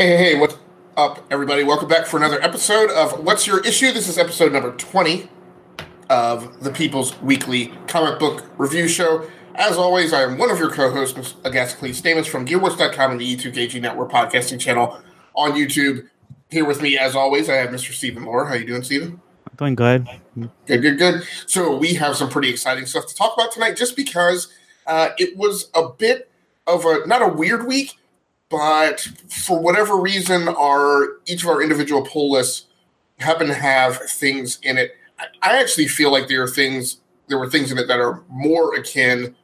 Hey, hey, what's up, everybody? Welcome back for another episode of What's Your Issue? This is episode number 20 of the People's Weekly Comic Book Review Show. As always, I am one of your co-hosts, Ms. Agascles Stamens from GearWorks.com and the E2KG Network podcasting channel on YouTube. Here with me, as always, I have Mr. Stephen Moore. How you doing, Stephen? I'm doing good. Good, good, good. So we have some pretty exciting stuff to talk about tonight, just because uh, it was a bit of a not a weird week, but for whatever reason, our each of our individual pull lists happen to have things in it. I, actually feel like there are things there were things in it that are more akin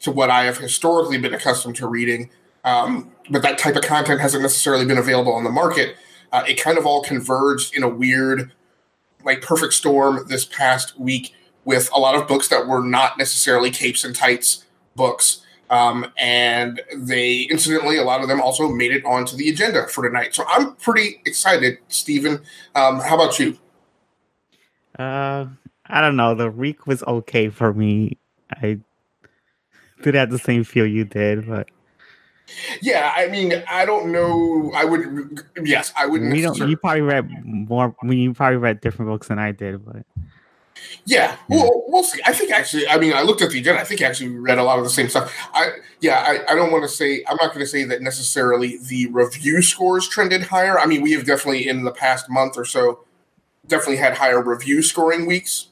to what I have historically been accustomed to reading. Um, but that type of content hasn't necessarily been available on the market. Uh, it kind of all converged in a weird, like perfect storm this past week with a lot of books that were not necessarily capes and tights books. Um, and they, incidentally, a lot of them also made it onto the agenda for tonight. So I'm pretty excited, Stephen. Um, how about you? Uh, I don't know. The week was okay for me. I did have the same feel you did, but yeah, I mean, I don't know. I would, yes, I would. We don't. You probably read more. You probably read different books than I did, but yeah, well, we'll see. I think actually, I mean, I looked at the agenda. I think actually we read a lot of the same stuff. I yeah, I, I don't want to say. I'm not going to say that necessarily the review scores trended higher. I mean, we have definitely in the past month or so definitely had higher review scoring weeks,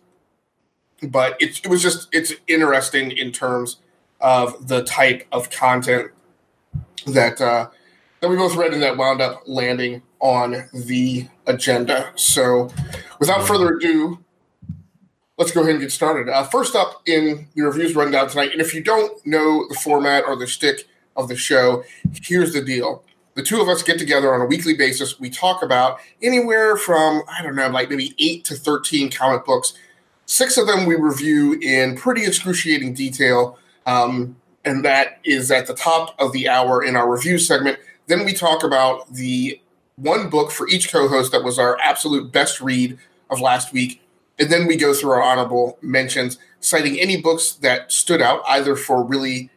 but it, it was just it's interesting in terms of the type of content that uh, that we both read and that wound up landing on the agenda. So, without further ado, let's go ahead and get started. Uh, first up in the reviews rundown tonight, and if you don't know the format or the stick of the show, here's the deal. The two of us get together on a weekly basis. We talk about anywhere from, I don't know, like maybe eight to 13 comic books. Six of them we review in pretty excruciating detail. Um, and that is at the top of the hour in our review segment. Then we talk about the one book for each co host that was our absolute best read of last week. And then we go through our honorable mentions, citing any books that stood out either for really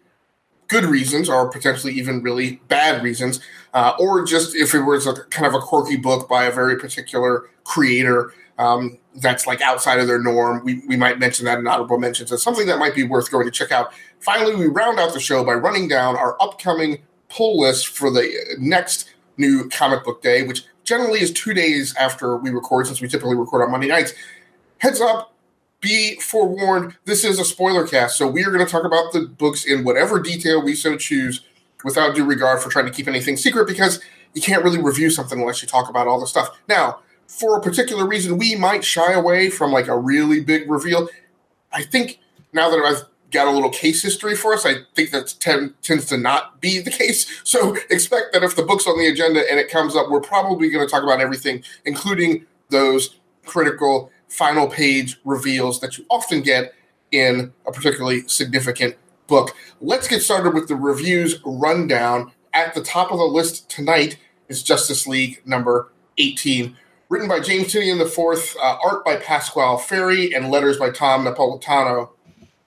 good reasons or potentially even really bad reasons, uh, or just if it was a kind of a quirky book by a very particular creator um, that's like outside of their norm, we, we might mention that in honorable mentions as something that might be worth going to check out. Finally, we round out the show by running down our upcoming pull list for the next new comic book day, which generally is two days after we record, since we typically record on Monday nights. Heads up, be forewarned, this is a spoiler cast, so we are going to talk about the books in whatever detail we so choose without due regard for trying to keep anything secret because you can't really review something unless you talk about all the stuff. Now, for a particular reason, we might shy away from like a really big reveal. I think now that I've got a little case history for us, I think that ten, tends to not be the case. So expect that if the book's on the agenda and it comes up, we're probably going to talk about everything, including those critical final page reveals that you often get in a particularly significant book. Let's get started with the reviews rundown. At the top of the list tonight is Justice League number 18 written by James Tynion IV, uh, art by Pascal Ferry, and letters by Tom Napolitano.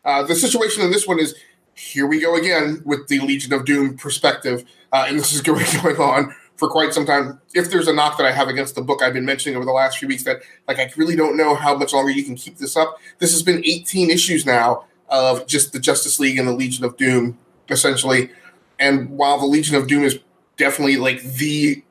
Uh, the situation in this one is here we go again with the Legion of Doom perspective, uh, and this is going, going on for quite some time. If there's a knock that I have against the book I've been mentioning over the last few weeks, that like I really don't know how much longer you can keep this up. This has been 18 issues now of just the Justice League and the Legion of Doom, essentially. And while the Legion of Doom is definitely like the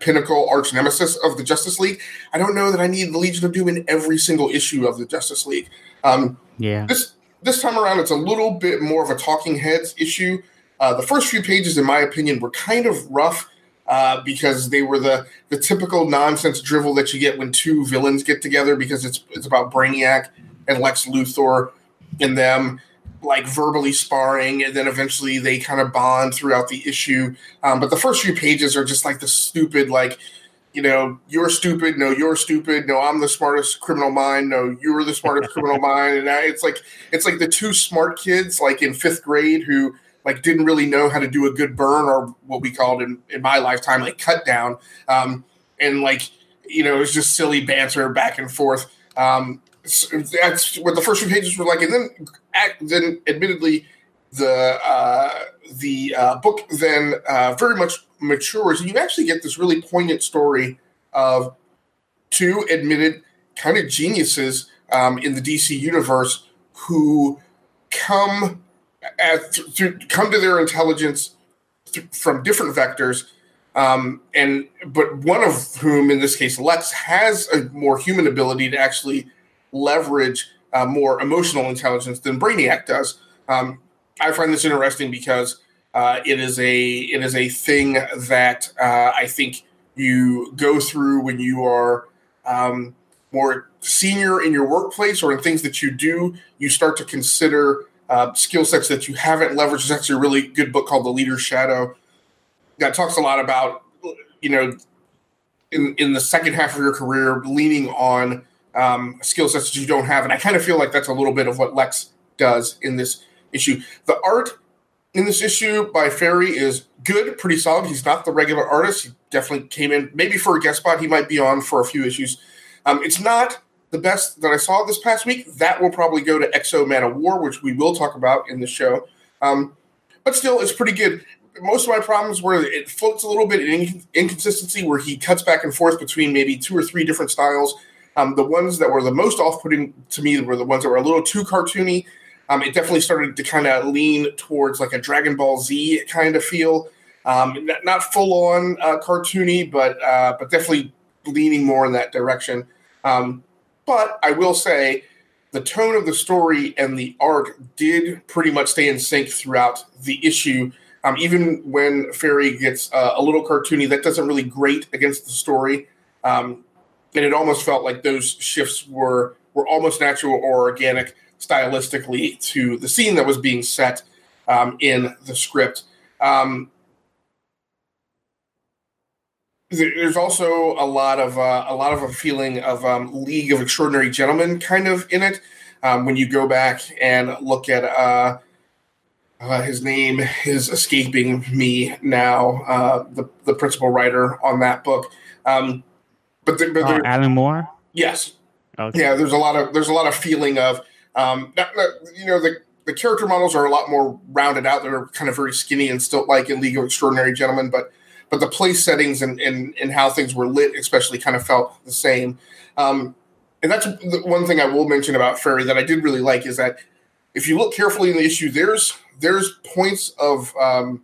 pinnacle arch nemesis of the Justice League. I don't know that I need the Legion of Doom in every single issue of the Justice League. Um, yeah. This this time around, it's a little bit more of a talking heads issue. Uh, the first few pages, in my opinion, were kind of rough uh, because they were the the typical nonsense drivel that you get when two villains get together because it's it's about Brainiac and Lex Luthor and them like verbally sparring, and then eventually they kind of bond throughout the issue. Um, but the first few pages are just like the stupid, like, you know, you're stupid. No, you're stupid. No, I'm the smartest criminal mind. No, you're the smartest criminal mind. And I, it's like it's like the two smart kids, like in fifth grade, who like didn't really know how to do a good burn or what we called in, in my lifetime like cut down. Um, and like you know, it was just silly banter back and forth. Um, that's what the first few pages were like, and then then admittedly the uh, the uh, book then uh, very much matures, and you actually get this really poignant story of two admitted kind of geniuses um, in the DC universe who come at, th- come to their intelligence th- from different vectors, um, and but one of whom, in this case, Lex, has a more human ability to actually leverage uh, more emotional intelligence than Brainiac does. Um, I find this interesting because uh, it is a it is a thing that uh, I think you go through when you are um, more senior in your workplace or in things that you do. You start to consider uh, skill sets that you haven't leveraged. There's actually a really good book called The Leader's Shadow that talks a lot about you know in in the second half of your career leaning on um, skill sets that you don't have, and I kind of feel like that's a little bit of what Lex does in this issue. The art in this issue by Ferry is good, pretty solid. He's not the regular artist. He definitely came in maybe for a guest spot. He might be on for a few issues. Um, it's not the best that I saw this past week. That will probably go to X-O War, which we will talk about in the show. Um, but still, it's pretty good. Most of my problems were it floats a little bit in inconsistency, where he cuts back and forth between maybe two or three different styles. Um, the ones that were the most off-putting to me were the ones that were a little too cartoony. Um, it definitely started to kind of lean towards like a Dragon Ball Z kind of feel. Um, not, not full on uh, cartoony, but uh, but definitely leaning more in that direction. Um, but I will say the tone of the story and the art did pretty much stay in sync throughout the issue. Um, even when Ferry gets uh, a little cartoony, that doesn't really grate against the story. Um, and it almost felt like those shifts were were almost natural or organic stylistically to the scene that was being set um, in the script. Um, there's also a lot of uh, a lot of a feeling of um, League of Extraordinary Gentlemen kind of in it. Um, when you go back and look at uh, uh, his name is escaping me now, uh, the the principal writer on that book. Um, but, the, but uh, Alan Moore. Yes. Okay. Yeah. There's a lot of there's a lot of feeling of um, not, not, you know, the, the character models are a lot more rounded out. They're kind of very skinny and still like in League of Extraordinary Gentlemen, but but the place settings and, and, and how things were lit, especially, kind of felt the same. Um, and that's the one thing I will mention about Ferry that I did really like is that if you look carefully in the issue, there's there's points of um,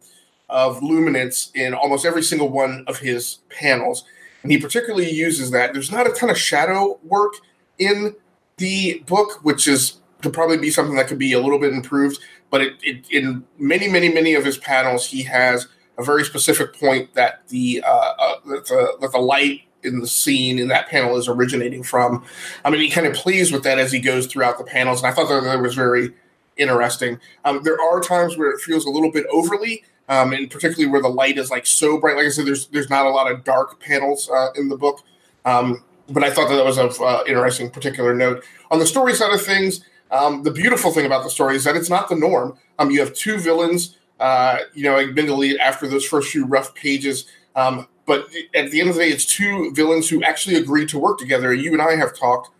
of luminance in almost every single one of his panels, and he particularly uses that. There's not a ton of shadow work in the book, which is could probably be something that could be a little bit improved. But it, it, in many, many, many of his panels, he has a very specific point that the, uh, uh, that the that the light in the scene in that panel is originating from. I mean, he kind of plays with that as he goes throughout the panels, and I thought that, that was very interesting. Um, there are times where it feels a little bit overly, um, and particularly where the light is like so bright. Like I said, there's there's not a lot of dark panels uh, in the book. Um, but I thought that, that was of uh, interesting particular note. On the story side of things, um, the beautiful thing about the story is that it's not the norm. Um, you have two villains, uh, you know, admittedly after those first few rough pages, um, but at the end of the day, it's two villains who actually agreed to work together. You and I have talked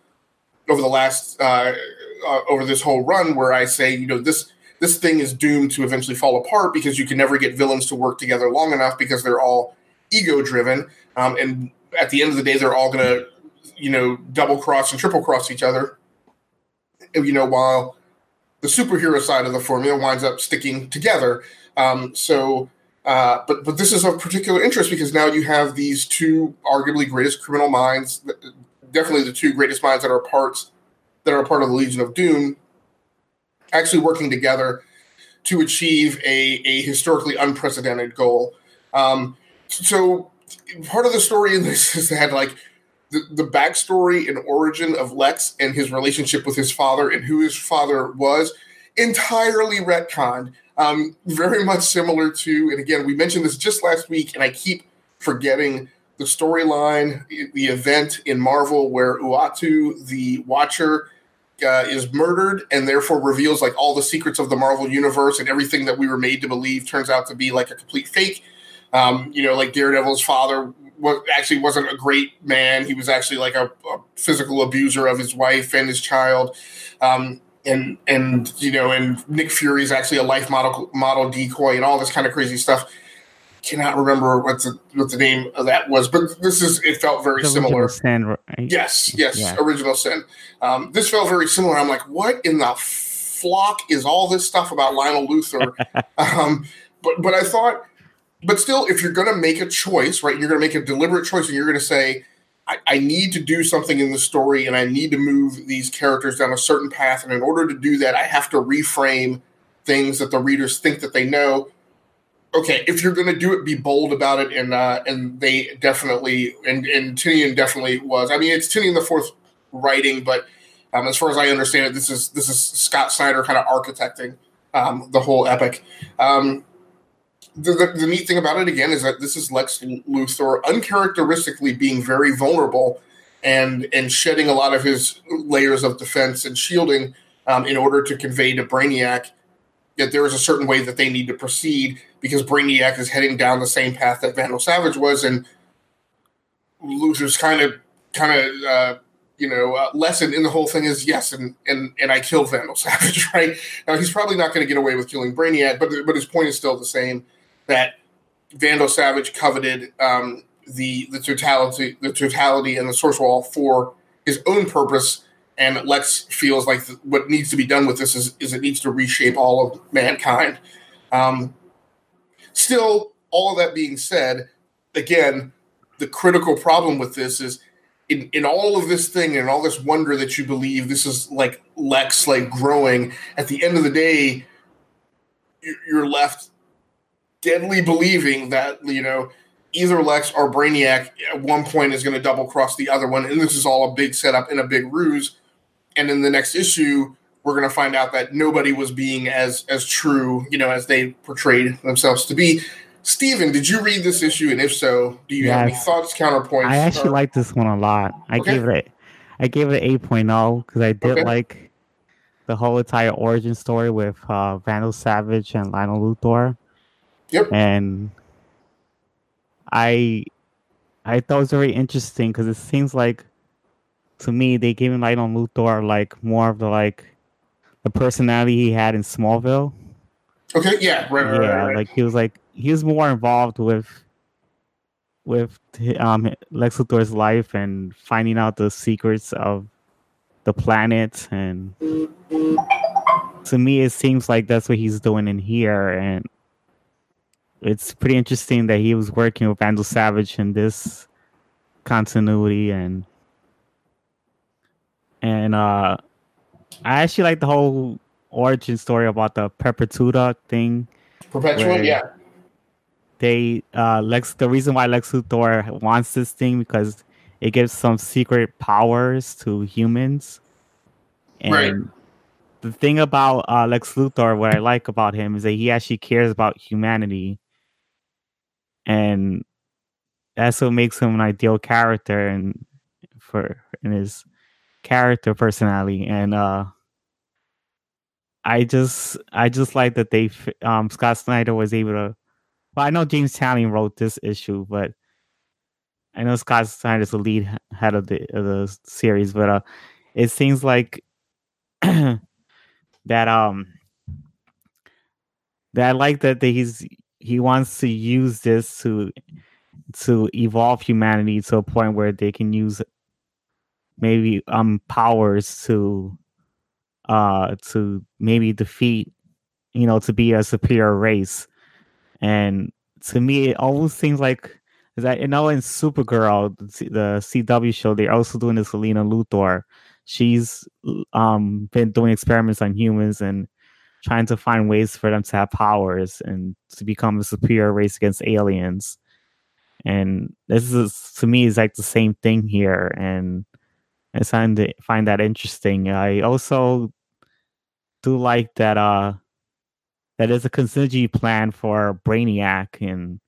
over the last uh, uh, over this whole run where I say, you know, this this thing is doomed to eventually fall apart because you can never get villains to work together long enough because they're all ego driven, um, and at the end of the day, they're all going to you know, double cross and triple cross each other. You know, while the superhero side of the formula winds up sticking together. Um, so, uh, but but this is of particular interest because now you have these two arguably greatest criminal minds, definitely the two greatest minds that are parts that are part of the Legion of Doom, actually working together to achieve a, a historically unprecedented goal. Um, so part of the story in this is that like the, backstory and origin of Lex and his relationship with his father and who his father was entirely retconned. Um, very much similar to, and again, we mentioned this just last week, and I keep forgetting the storyline, the event in Marvel where Uatu, the Watcher, uh, is murdered and therefore reveals like all the secrets of the Marvel universe and everything that we were made to believe turns out to be like a complete fake. Um, you know, like Daredevil's father was actually wasn't a great man. He was actually like a, a physical abuser of his wife and his child. Um, and and you know, and Nick Fury is actually a life model model decoy and all this kind of crazy stuff. cannot remember what the what the name of that was, but this is it felt very similar. Sin, right? Yes, yes, yeah. original sin. Um, this felt very similar. I'm like, what in the flock is all this stuff about Lionel Luthor? um, but but I thought, but still, if you're going to make a choice, right, you're going to make a deliberate choice, and you're going to say, I, I need to do something in the story, and I need to move these characters down a certain path, and in order to do that, I have to reframe things that the readers think that they know okay, if you're going to do it, be bold about it, and uh, and they definitely and and Tynion definitely was. I mean, it's Tynion the fourth writing, but um, as far as I understand it, this is this is Scott Snyder kind of architecting um, the whole epic. Um, the, the, the, neat thing about it again is that this is Lex Luthor uncharacteristically being very vulnerable and and shedding a lot of his layers of defense and shielding um, in order to convey to Brainiac that there is a certain way that they need to proceed because Brainiac is heading down the same path that Vandal Savage was, and Luthor's kind of kind of uh, you know uh, lesson in the whole thing is yes, and and and I killed Vandal Savage, right? Now he's probably not going to get away with killing Brainiac, but but his point is still the same that Vandal Savage coveted um, the the totality the totality and the source wall for his own purpose and Lex feels like what needs to be done with this is, is it needs to reshape all of mankind. Um, Still, all of that being said, again, the critical problem with this is in, in all of this thing and all this wonder that you believe this is like Lex like growing, at the end of the day, you're left deadly believing that, you know, either Lex or Brainiac at one point is going to double cross the other one. And this is all a big setup and a big ruse. And in the next issue, we're going to find out that nobody was being as as true, you know, as they portrayed themselves to be. Stephen, did you read this issue? And if so, do you yes. have any thoughts, counterpoints? I actually or... like this one a lot. I okay. gave it, I gave it an 8.0 because I did okay. like the whole entire origin story with uh, Vandal Savage and Lionel Luthor. Yep. And I, I thought it was very interesting because it seems like, to me, they gave light on Luthor like more of the like the personality he had in Smallville. Okay, yeah, right, right, yeah, right, right. like he was like he was more involved with with um Lex Luthor's life and finding out the secrets of the planet and to me it seems like that's what he's doing in here and it's pretty interesting that he was working with Vandal Savage in this continuity and and uh I actually like the whole origin story about the Perpetuita thing. Perpetual, yeah. They uh Lex the reason why Lex Luthor wants this thing because it gives some secret powers to humans. And right. the thing about uh, Lex Luthor, what I like about him is that he actually cares about humanity. And that's what makes him an ideal character and for in his character personality. And uh I just I just like that they um Scott Snyder was able to well I know James Tynion wrote this issue but I know Scott Snyder's the lead head of the of the series but uh it seems like that um that I like that, that he's he wants to use this to to evolve humanity to a point where they can use maybe um powers to uh to maybe defeat you know to be a superior race. And to me it almost seems like that you know in supergirl the cw show they're also doing this Helena luthor. She's um been doing experiments on humans and trying to find ways for them to have powers and to become a superior race against aliens and this is to me is like the same thing here and I find find that interesting. I also do like that uh that is a contingency plan for Brainiac and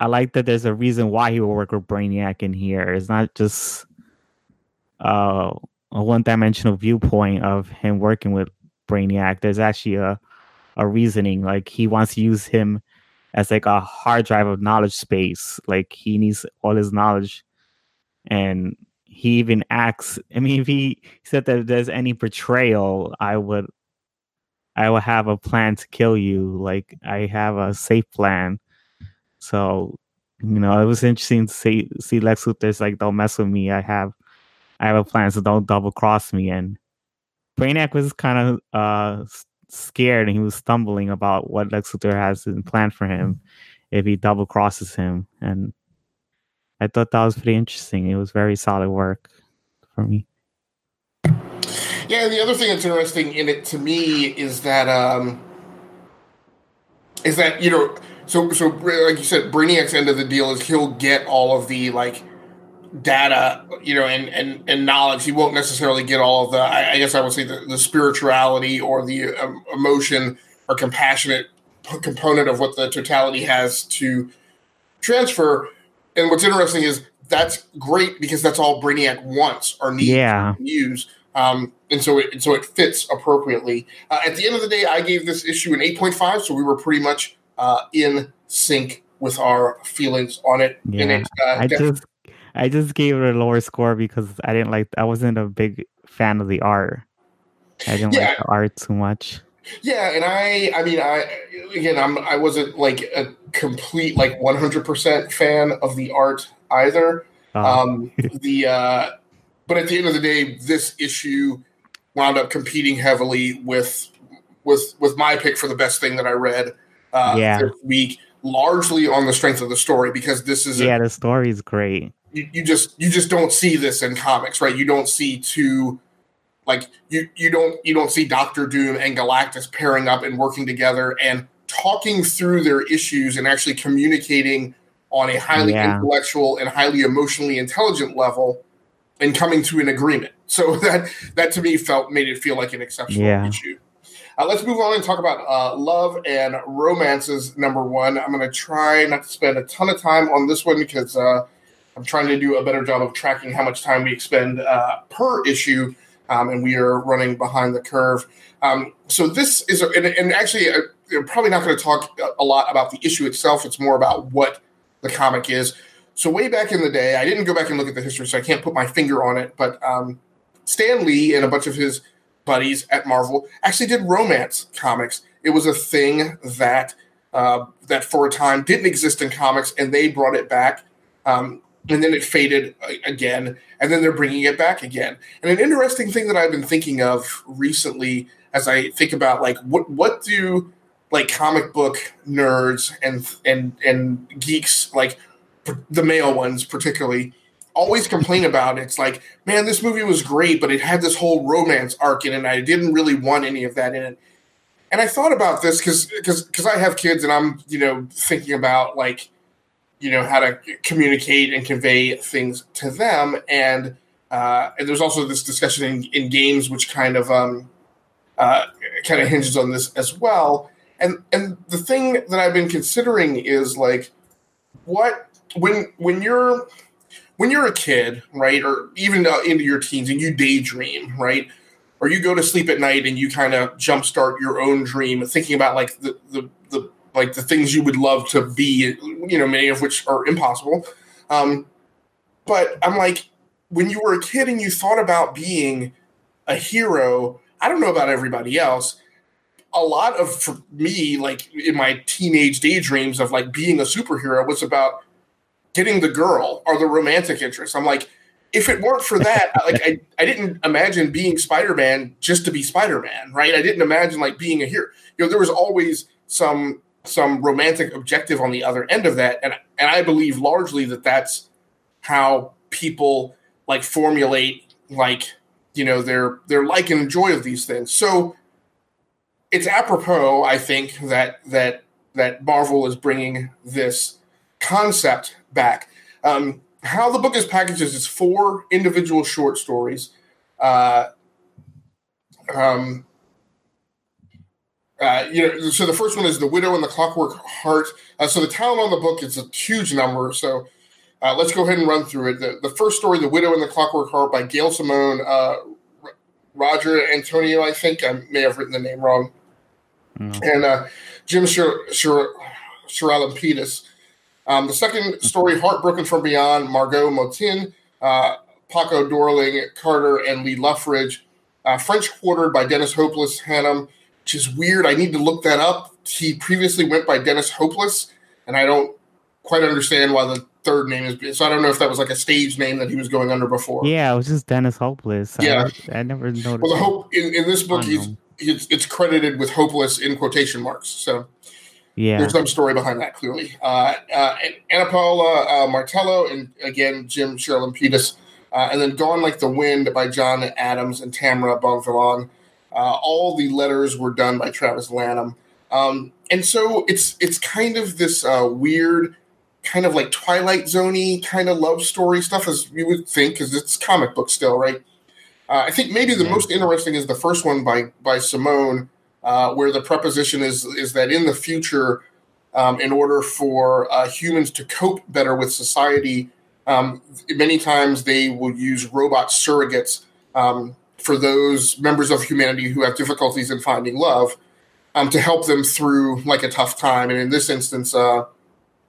I like that there's a reason why he will work with Brainiac in here. It's not just uh, a one dimensional viewpoint of him working with Brainiac. There's actually a a reasoning. Like he wants to use him as like a hard drive of knowledge space. Like he needs all his knowledge and he even acts. I mean, if he said that if there's any betrayal, I would, I will have a plan to kill you. Like I have a safe plan. So, you know, it was interesting to see see Lex Luthor's like, don't mess with me. I have I have a plan, so don't double cross me. And Brainiac was kind of uh scared and he was stumbling about what Lex Luthor has in plan for him if he double crosses him. And I thought that was pretty interesting. It was very solid work for me. Yeah, the other thing that's interesting in it to me is that um, is that you know, so so like you said, Brainiac's end of the deal is he'll get all of the like data, you know, and and and knowledge. He won't necessarily get all of the. I, I guess I would say the, the spirituality or the um, emotion or compassionate component of what the totality has to transfer. And what's interesting is that's great because that's all Brainiac wants or needs yeah. to use. Um, and so it so it fits appropriately. Uh, at the end of the day, I gave this issue an 8.5, so we were pretty much uh, in sync with our feelings on it. Yeah, and it, uh, I def- just I just gave it a lower score because I didn't like I wasn't a big fan of the art. I didn't Yeah. like the art too much. yeah, and I I mean I again I'm I wasn't like a complete like 100% fan of the art either. Uh, Um, the uh, but at the end of the day, this issue wound up competing heavily with with with my pick for the best thing that I read uh, Yeah. this week, largely on the strength of the story because this is a, yeah, the story is great. You, you just you just don't see this in comics, right? You don't see two like you you don't you don't see Doctor Doom and Galactus pairing up and working together and talking through their issues and actually communicating on a highly Yeah. intellectual and highly emotionally intelligent level and coming to an agreement. So that that to me felt made it feel like an exceptional Yeah. issue. Uh, let's move on and talk about uh, love and romances. Number one, I'm going to try not to spend a ton of time on this one because uh, I'm trying to do a better job of tracking how much time we expend uh, per issue, um, and we are running behind the curve. Um, so this is, a, and, and actually, uh, I'm probably not going to talk a lot about the issue itself. It's more about what the comic is. So way back in the day, I didn't go back and look at the history, so I can't put my finger on it. But um, Stan Lee and a bunch of his buddies at Marvel actually did romance comics. It was a thing that uh, that for a time didn't exist in comics, and they brought it back. Um, and then it faded uh, again, and then they're bringing it back again. And an interesting thing that I've been thinking of recently, as I think about like what what do like comic book nerds and and and geeks like the male ones particularly always complain about it's like man this movie was great but it had this whole romance arc in it and i didn't really want any of that in it and i thought about this because because because i have kids and i'm you know thinking about like you know how to communicate and convey things to them. And uh, and there's also this discussion in, in games which kind of um, uh, kind of hinges on this as well. And and the thing that i've been considering is like what when when you're when you're a kid, right, or even uh, into your teens, and you daydream, right, or you go to sleep at night and you kind of jumpstart your own dream, thinking about like the, the the like the things you would love to be, you know, many of which are impossible. Um, but I'm like, when you were a kid and you thought about being a hero, I don't know about everybody else. A lot of for me, like in my teenage daydreams of like being a superhero, was about getting the girl or the romantic interest. I'm like, if it weren't for that, like I, I didn't imagine being Spider-Man just to be Spider-Man, right? I didn't imagine like being a hero. You know, there was always some some romantic objective on the other end of that, and and I believe largely that that's how people like formulate like you know their their like and joy of these things. So it's apropos, I think, that that that Marvel is bringing this concept back. Um, how the book is packaged is four individual short stories. Uh, um, uh, you know, so the first one is the widow and the clockwork heart. Uh, so the talent on the book is a huge number. So uh, let's go ahead and run through it. The, the first story, the widow and the clockwork heart, by Gail Simone, uh, R- Roger Antonio. I think I may have written the name wrong, Mm. and uh, Jim Charalampidis. Um, the second story, Heartbroken from Beyond, Margaux Motin, uh, Paco Dorling, Carter, and Lee Loughridge. Uh, French Quartered by Dennis Hopeless Hallum, which is weird. I need to look that up. He previously went by Dennis Hopeless, and I don't quite understand why the third name is. So I don't know if that was like a stage name that he was going under before. Yeah, it was just Dennis Hopeless. Yeah, I, I never noticed. Well, the hope in, in this book, he's, he's it's credited with hopeless in quotation marks. So yeah, there's some story behind that clearly. Uh, uh, Anna Paula uh, Martello and again Jim Sherlin Peters, uh, and then Gone Like the Wind by John Adams and Tamara Bonvillain. Uh, all the letters were done by Travis Lanham. Um, and so it's it's kind of this uh, weird kind of like Twilight Zoney kind of love story stuff, as you would think, because it's comic book still, right? Uh, I think maybe the yeah. most interesting is the first one by by Simone, uh, where the preposition is is that in the future, um, in order for uh, humans to cope better with society, um, many times they will use robot surrogates um, for those members of humanity who have difficulties in finding love um, to help them through like a tough time. And in this instance, uh,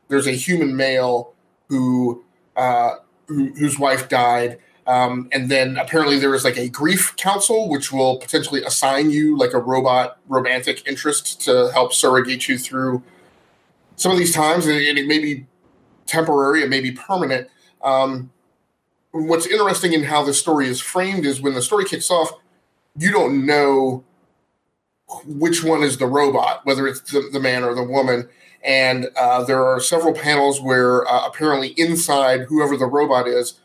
there's a human male who, uh, who whose wife died. Um, and then apparently there is like a grief council, which will potentially assign you like a robot romantic interest to help surrogate you through some of these times. And, and it may be temporary, it may be permanent. Um, what's interesting in how the story is framed is when the story kicks off, you don't know which one is the robot, whether it's the, the man or the woman. And uh, there are several panels where uh, apparently inside whoever the robot is,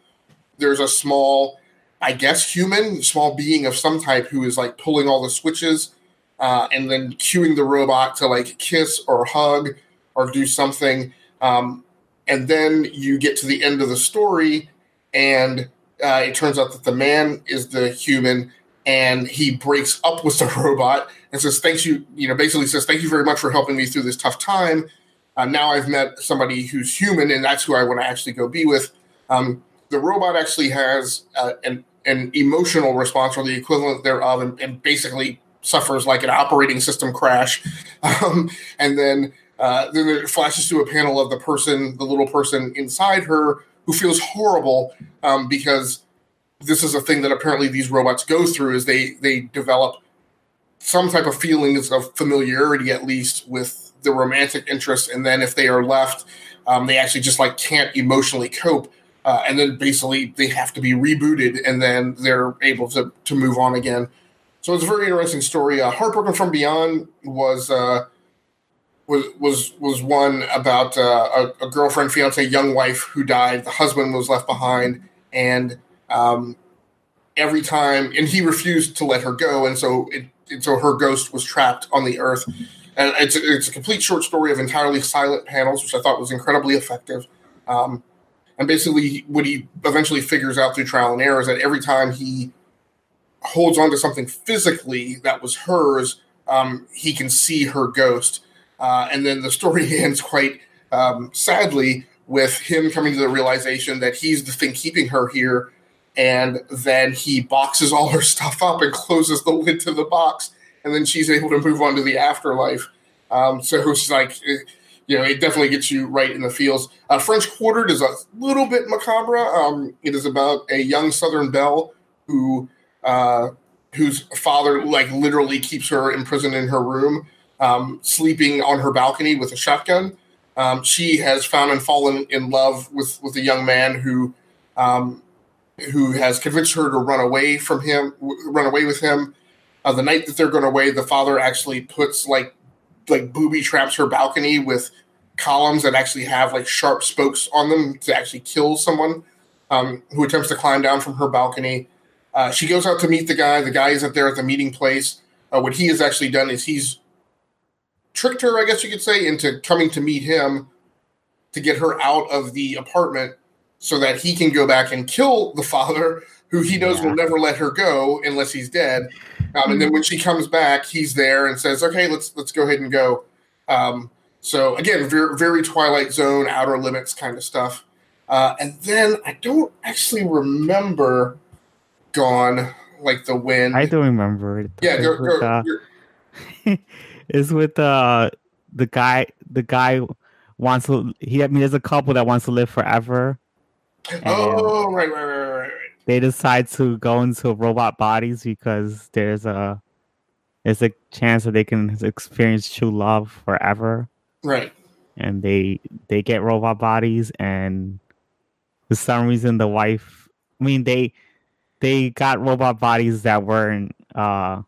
there's a small, I guess, human, small being of some type who is like pulling all the switches uh, and then cueing the robot to like kiss or hug or do something. Um, and then you get to the end of the story, and uh, it turns out that the man is the human and he breaks up with the robot and says, "Thanks you," you know, basically says, "Thank you very much for helping me through this tough time. Uh, now I've met somebody who's human, and that's who I want to actually go be with." Um, the robot actually has uh, an an emotional response or the equivalent thereof, and, and basically suffers like an operating system crash, um, and then. Uh, then it flashes to a panel of the person, the little person inside her, who feels horrible um, because this is a thing that apparently these robots go through is they they develop some type of feelings of familiarity at least with the romantic interest and then if they are left um, they actually just like can't emotionally cope uh, and then basically they have to be rebooted and then they're able to, to move on again. So it's a very interesting story. Uh, heartbroken from beyond was uh, was was was one about uh, a, a, girlfriend fiance young wife who died the husband was left behind and um, every time, and he refused to let her go, and so it, and so her ghost was trapped on the earth. And it's a, it's a complete short story of entirely silent panels, which I thought was incredibly effective. Um, and basically, what he eventually figures out through trial and error is that every time he holds on to something physically that was hers, um, he can see her ghost. Uh, and then the story ends quite um, sadly with him coming to the realization that he's the thing keeping her here and then he boxes all her stuff up and closes the lid to the box, and then she's able to move on to the afterlife. Um, so it's like, you know, it definitely gets you right in the feels. Uh, French Quartered is a little bit macabre. Um, it is about a young Southern belle who, uh, whose father like literally keeps her imprisoned in her room, um, sleeping on her balcony with a shotgun. Um, she has found and fallen in love with with a young man who um, who has convinced her to run away from him, run away with him. Uh, the night that they're going away, the father actually puts like like booby traps her balcony with columns that actually have like sharp spokes on them to actually kill someone um, who attempts to climb down from her balcony. Uh, she goes out to meet the guy. The guy isn't there at the meeting place. Uh, what he has actually done is he's tricked her, I guess you could say, into coming to meet him to get her out of the apartment so that he can go back and kill the father, who he knows yeah. will never let her go unless he's dead. Um, and then when she comes back, he's there and says, "Okay, let's let's go ahead and go." Um, so again, very, very Twilight Zone, Outer Limits kind of stuff. Uh, and then I don't actually remember Gone like the wind. I don't remember it. Yeah, with, uh, it's with uh, the guy. The guy wants to. He. I mean, there's a couple that wants to live forever, oh, right, right, right, right. They decide to go into robot bodies because there's a there's a chance that they can experience true love forever. Right. And they they get robot bodies, and for some reason the wife. I mean they they got robot bodies that weren't uh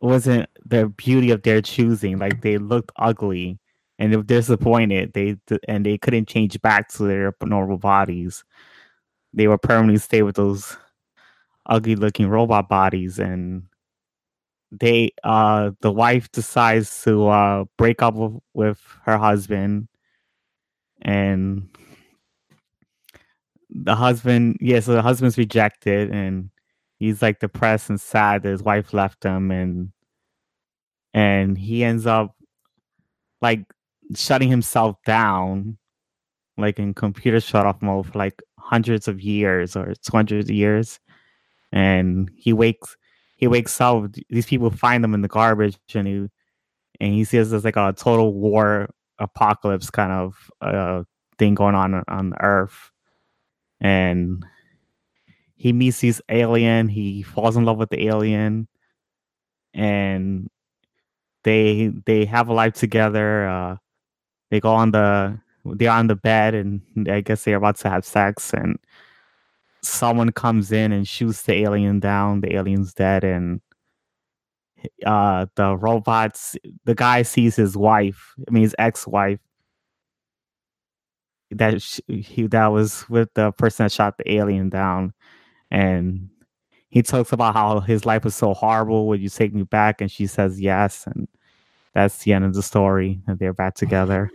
wasn't the beauty of their choosing. Like they looked ugly, and if disappointed, they and they couldn't change back to their normal bodies. They were permanently stay with those ugly looking robot bodies, and they uh the wife decides to uh break up with, with her husband, and the husband yeah so the husband's rejected and he's like depressed and sad that his wife left him and and he ends up like shutting himself down like in computer shut off mode for like hundreds of years or 200 years. And he wakes he wakes up these people find him in the garbage and he and he sees there's like a total war apocalypse kind of uh thing going on on earth. And he meets this alien he falls in love with the alien and they they have a life together uh they go on the they're on the bed and I guess they're about to have sex and someone comes in and shoots the alien down. The alien's dead and uh the robots the guy sees his wife, I mean his ex-wife that he that was with the person that shot the alien down and he talks about how his life was so horrible would you take me back and she says yes and that's the end of the story and they're back together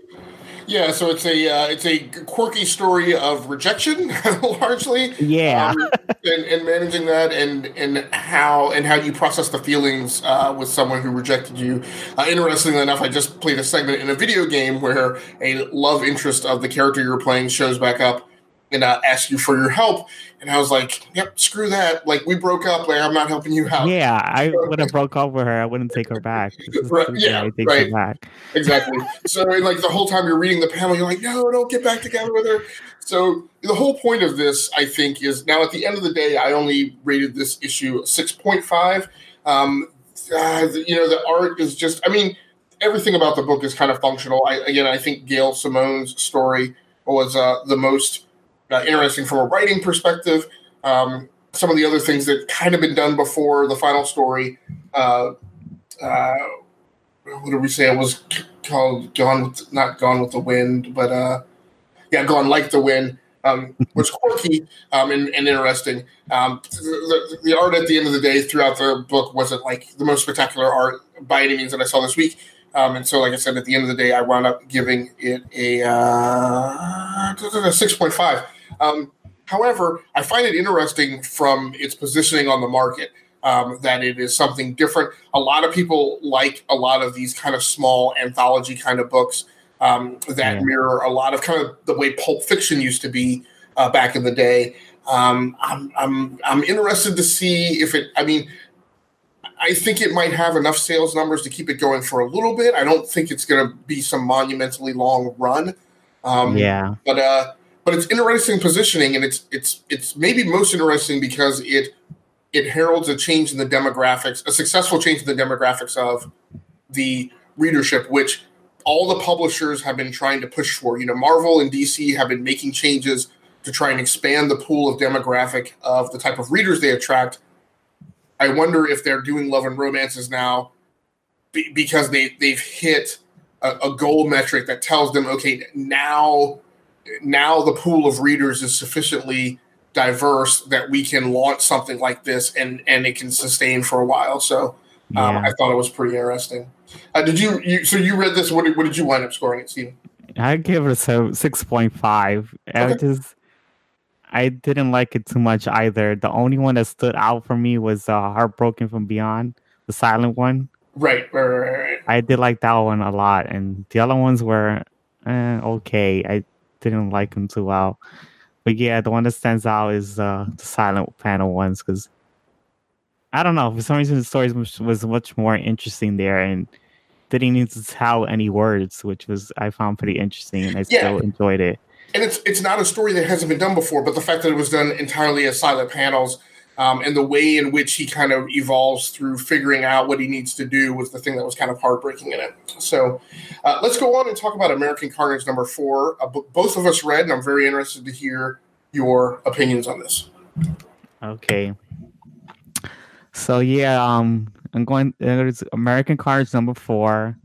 yeah, so it's a uh, it's a quirky story of rejection, largely. Yeah, um, and, and, managing that, and and how and how you process the feelings uh, with someone who rejected you. Uh, interestingly enough, I just played a segment in a video game where a love interest of the character you're playing shows back up and uh, ask you for your help. And I was like, yep, screw that. Like, we broke up. Like, I'm not helping you out. Yeah, I would have broke up with her. I wouldn't take her back. right, yeah, right. Back. Exactly. so, like, the whole time you're reading the panel, you're like, no, don't get back together with her. So, the whole point of this, I think, is now at the end of the day, I only rated this issue 6.5. Um, uh, you know, the art is just, I mean, everything about the book is kind of functional. I, again, I think Gail Simone's story was uh, the most uh, interesting from a writing perspective. Um, some of the other things that kind of been done before the final story. Uh, uh, what did we say? It was called Gone, with, not Gone with the Wind, but uh, yeah, Gone Like the Wind. Um, was quirky um, and, and, interesting. Um, the, the, art at the end of the day throughout the book wasn't like the most spectacular art by any means that I saw this week. Um, and so, like I said, at the end of the day, I wound up giving it a uh, 6.5. Um, however, I find it interesting from its positioning on the market. Um, that it is something different. A lot of people like a lot of these kind of small anthology kind of books um, that yeah. mirror a lot of kind of the way pulp fiction used to be uh, back in the day. Um, I'm, I'm, I'm interested to see if it, I mean, I think it might have enough sales numbers to keep it going for a little bit. I don't think it's going to be some monumentally long run. Um, yeah. But, uh, but it's interesting positioning, and it's it's it's maybe most interesting because it it heralds a change in the demographics, a successful change in the demographics of the readership, which all the publishers have been trying to push for. You know, Marvel and DC have been making changes to try and expand the pool of demographic of the type of readers they attract. I wonder if they're doing love and romances now because they they've hit a, a goal metric that tells them, okay, now now the pool of readers is sufficiently diverse that we can launch something like this and and it can sustain for a while. So um, yeah. I thought it was pretty interesting. Uh, did you, you? So you read this? What did, what did you wind up scoring it, Stephen? I give it a six point five. Okay. I just I didn't like it too much either. The only one that stood out for me was uh, Heartbroken from Beyond, the silent one. Right, right, right, right. I did like that one a lot, and the other ones were eh, okay. I didn't like them too well. But yeah, the one that stands out is uh, the silent panel ones because I don't know for some reason the story was, was much more interesting there and didn't need to tell any words, which was I found pretty interesting and I yeah. still enjoyed it. And it's it's not a story that hasn't been done before, but the fact that it was done entirely as silent panels Um, and the way in which he kind of evolves through figuring out what he needs to do was the thing that was kind of heartbreaking in it. So uh, let's go on and talk about American Carnage number four. Uh, both of us read, and I'm very interested to hear your opinions on this. Okay. So yeah, um, I'm going. There's American Carnage number four.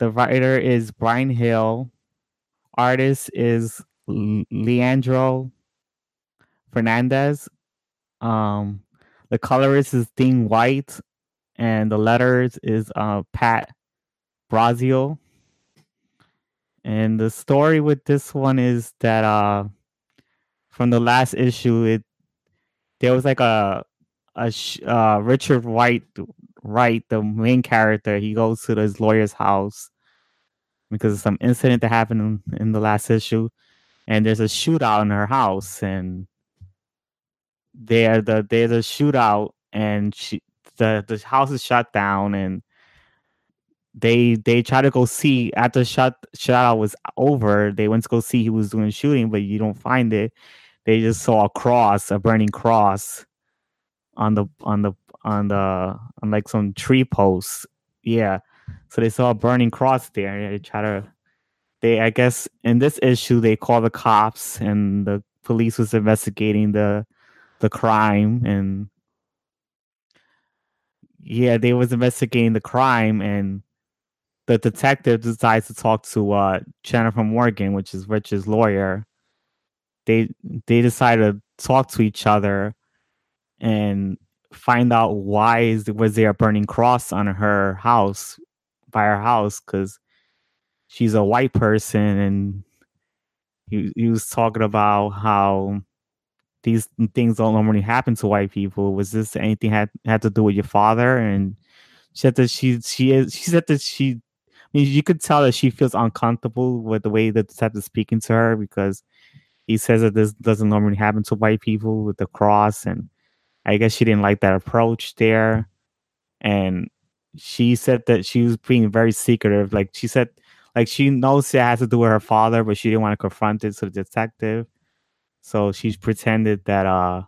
The writer is Bryan Hill. Artist is Leandro Fernandez. Um, the colorist is Dean White, and the letters is uh, Pat Brosseau. And the story with this one is that uh, from the last issue, it there was like a a uh, Richard White Wright, the main character. He goes to his lawyer's house because of some incident that happened in, in the last issue, and there's a shootout in her house, and there the there's a shootout, and she the the house is shut down, and they they try to go see after shut shootout was over. They went to go see he was doing shooting, but you don't find it. They just saw a cross, a burning cross, on the on the on the on like some tree posts. Yeah, so they saw a burning cross there. They try to. They I guess in this issue they call the cops and the police was investigating the the crime and yeah they was investigating the crime and the detective decides to talk to uh, Jennifer Morgan, which is Rich's lawyer. They they decide to talk to each other and find out why is was there a burning cross on her house by her house because she's a white person and he, he was talking about how these things don't normally happen to white people was this anything had had to do with your father and she said that she she is she said that she I mean, you could tell that she feels uncomfortable with the way the detective is speaking to her because he says that this doesn't normally happen to white people with the cross, and I guess she didn't like that approach there. And she said that she was being very secretive. Like she said, like she knows it has to do with her father, but she didn't want to confront it to the detective. So she's pretended that uh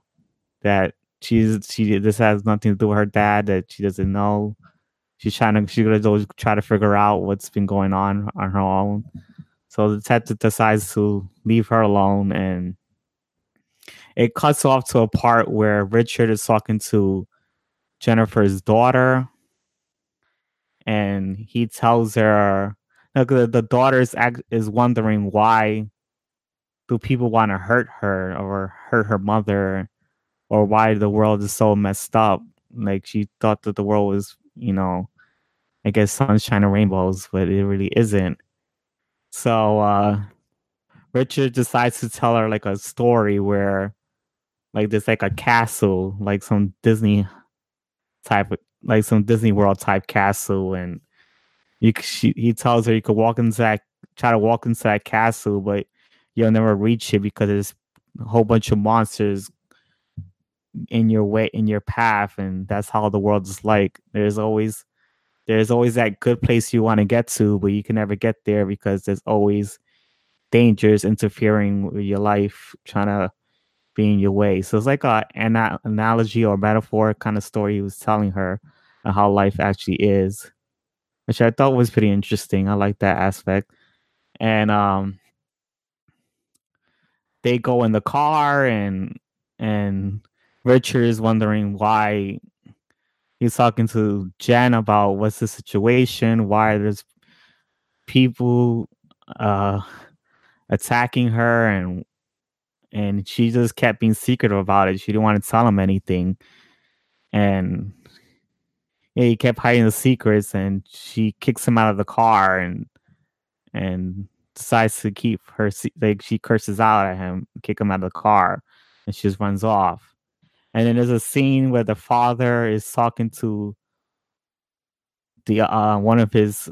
that she's she this has nothing to do with her dad, that she doesn't know she's trying to she's gonna try to figure out what's been going on on her own. So the detective decides to leave her alone, and it cuts off to a part where Richard is talking to Jennifer's daughter, and he tells her look the, the daughter is, is wondering why do people want to hurt her or hurt her mother or why the world is so messed up like she thought that the world was you know, I guess sunshine and rainbows, but it really isn't. So uh Richard decides to tell her like a story where like there's like a castle, like some Disney type like some Disney World type castle and you she, he tells her you could walk into that try to walk into that castle but you'll never reach it because there's a whole bunch of monsters in your way in your path and that's how the world is like. There's always there's always that good place you want to get to but you can never get there because there's always dangers interfering with your life trying to be in your way. So it's like a an analogy or metaphor kind of story he was telling her of how life actually is which i thought was pretty interesting. I like that aspect. And um they go in the car and and Richard is wondering why he's talking to Jen about what's the situation, why there's people uh, attacking her, and and she just kept being secretive about it. She didn't want to tell him anything, and yeah, he kept hiding the secrets, and she kicks him out of the car, and and decides to keep her like she curses out at him, kick him out of the car, and she just runs off. And then there's a scene where the father is talking to the uh, one of his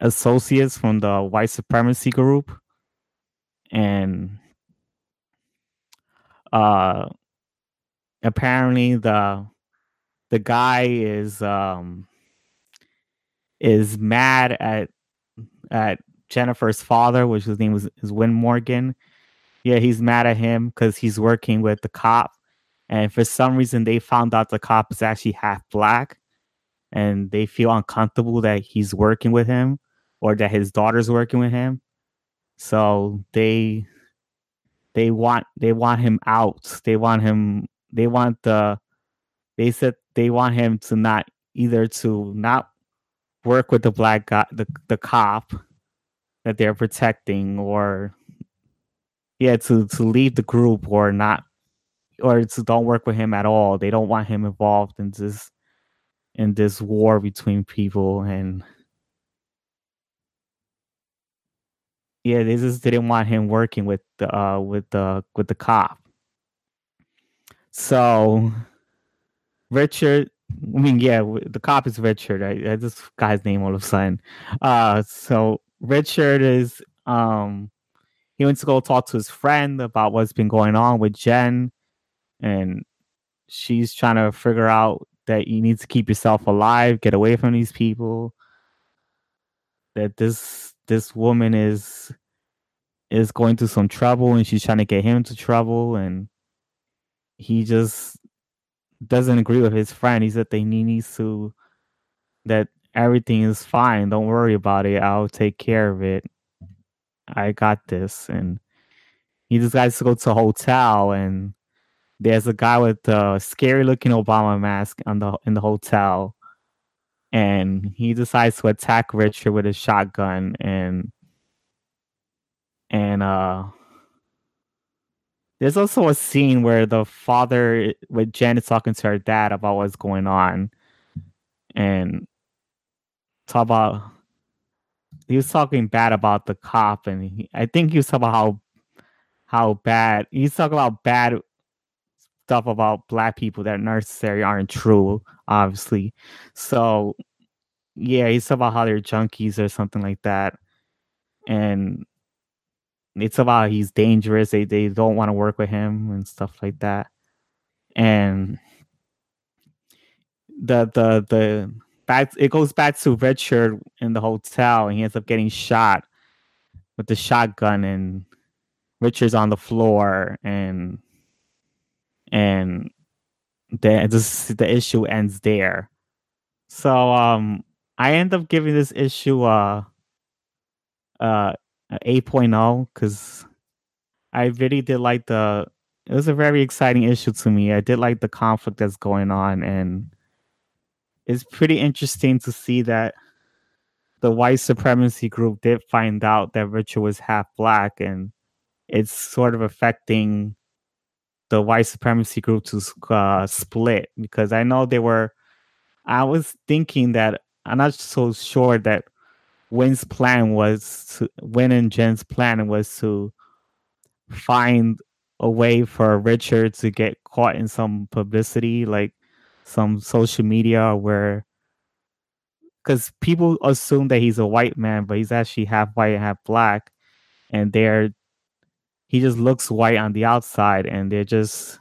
associates from the white supremacy group and uh apparently the the guy is um is mad at at Jennifer's father, which his name was is Wynn Morgan. Yeah, he's mad at him because he's working with the cop and for some reason they found out the cop is actually half black, and they feel uncomfortable that he's working with him or that his daughter's working with him. So they they want they want him out. They want him they want the they said they want him to not either to not work with the black guy the, the cop that they're protecting or yeah to to leave the group or not or to don't work with him at all they don't want him involved in this in this war between people and yeah they just didn't want him working with the uh with the with the cop so richard I mean, yeah, the cop is Richard. I, I just got his name all of a sudden. Uh, so Richard is um, he went to go talk to his friend about what's been going on with Jen, and she's trying to figure out that you need to keep yourself alive, get away from these people. That this this woman is is going through some trouble, and she's trying to get him into trouble, and he just doesn't agree with his friend. He said that he needs to that everything is fine. Don't worry about it. I'll take care of it. I got this. And he decides to go to a hotel and there's a guy with a scary looking Obama mask on the in the hotel. And he decides to attack Richard with a shotgun and and uh there's also a scene where the father with Jen is talking to her dad about what's going on, and talk about he was talking bad about the cop, and he, I think he was talking about how how bad he's talking about bad stuff about black people that necessarily aren't true, obviously. So yeah, he's talking about how they're junkies or something like that, and it's about he's dangerous. They they don't want to work with him and stuff like that. And the the the back it goes back to Richard in the hotel and he ends up getting shot with the shotgun and Richard's on the floor and and the this the issue ends there. So um I end up giving this issue uh uh 8.0 because I really did like the. It was a very exciting issue to me. I did like the conflict that's going on, and it's pretty interesting to see that the white supremacy group did find out that Richard was half black, and it's sort of affecting the white supremacy group to uh, split because I know they were. I was thinking that I'm not so sure that Wynn's plan was to Wynn and Jen's plan was to find a way for Richard to get caught in some publicity, like some social media where because people assume that he's a white man, but he's actually half white and half black, and they're he just looks white on the outside, and they're just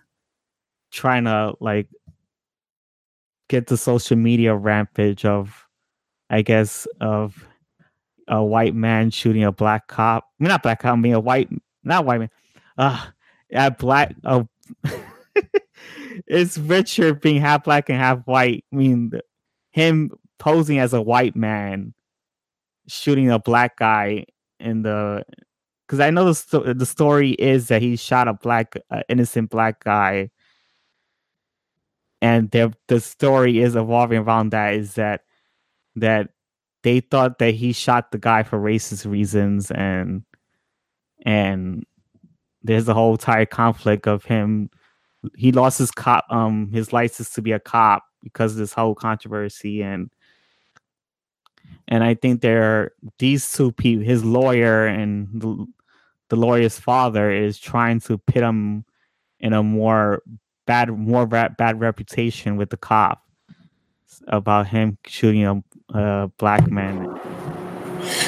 trying to like get the social media rampage of, I guess, of a white man shooting a black cop. I mean, not black cop. I mean, a white, not white man. Uh, a black. Uh, it's Richard being half black and half white. I mean, him posing as a white man shooting a black guy in the. Because I know the sto- the story is that he shot a black uh, innocent black guy, and the the story is evolving around that. Is that that they thought that he shot the guy for racist reasons and and there's a whole entire conflict of him he lost his cop um his license to be a cop because of this whole controversy and and I think there these two people his lawyer and the, the lawyer's father is trying to pit him in a more bad more bad reputation with the cop about him shooting a uh, black man.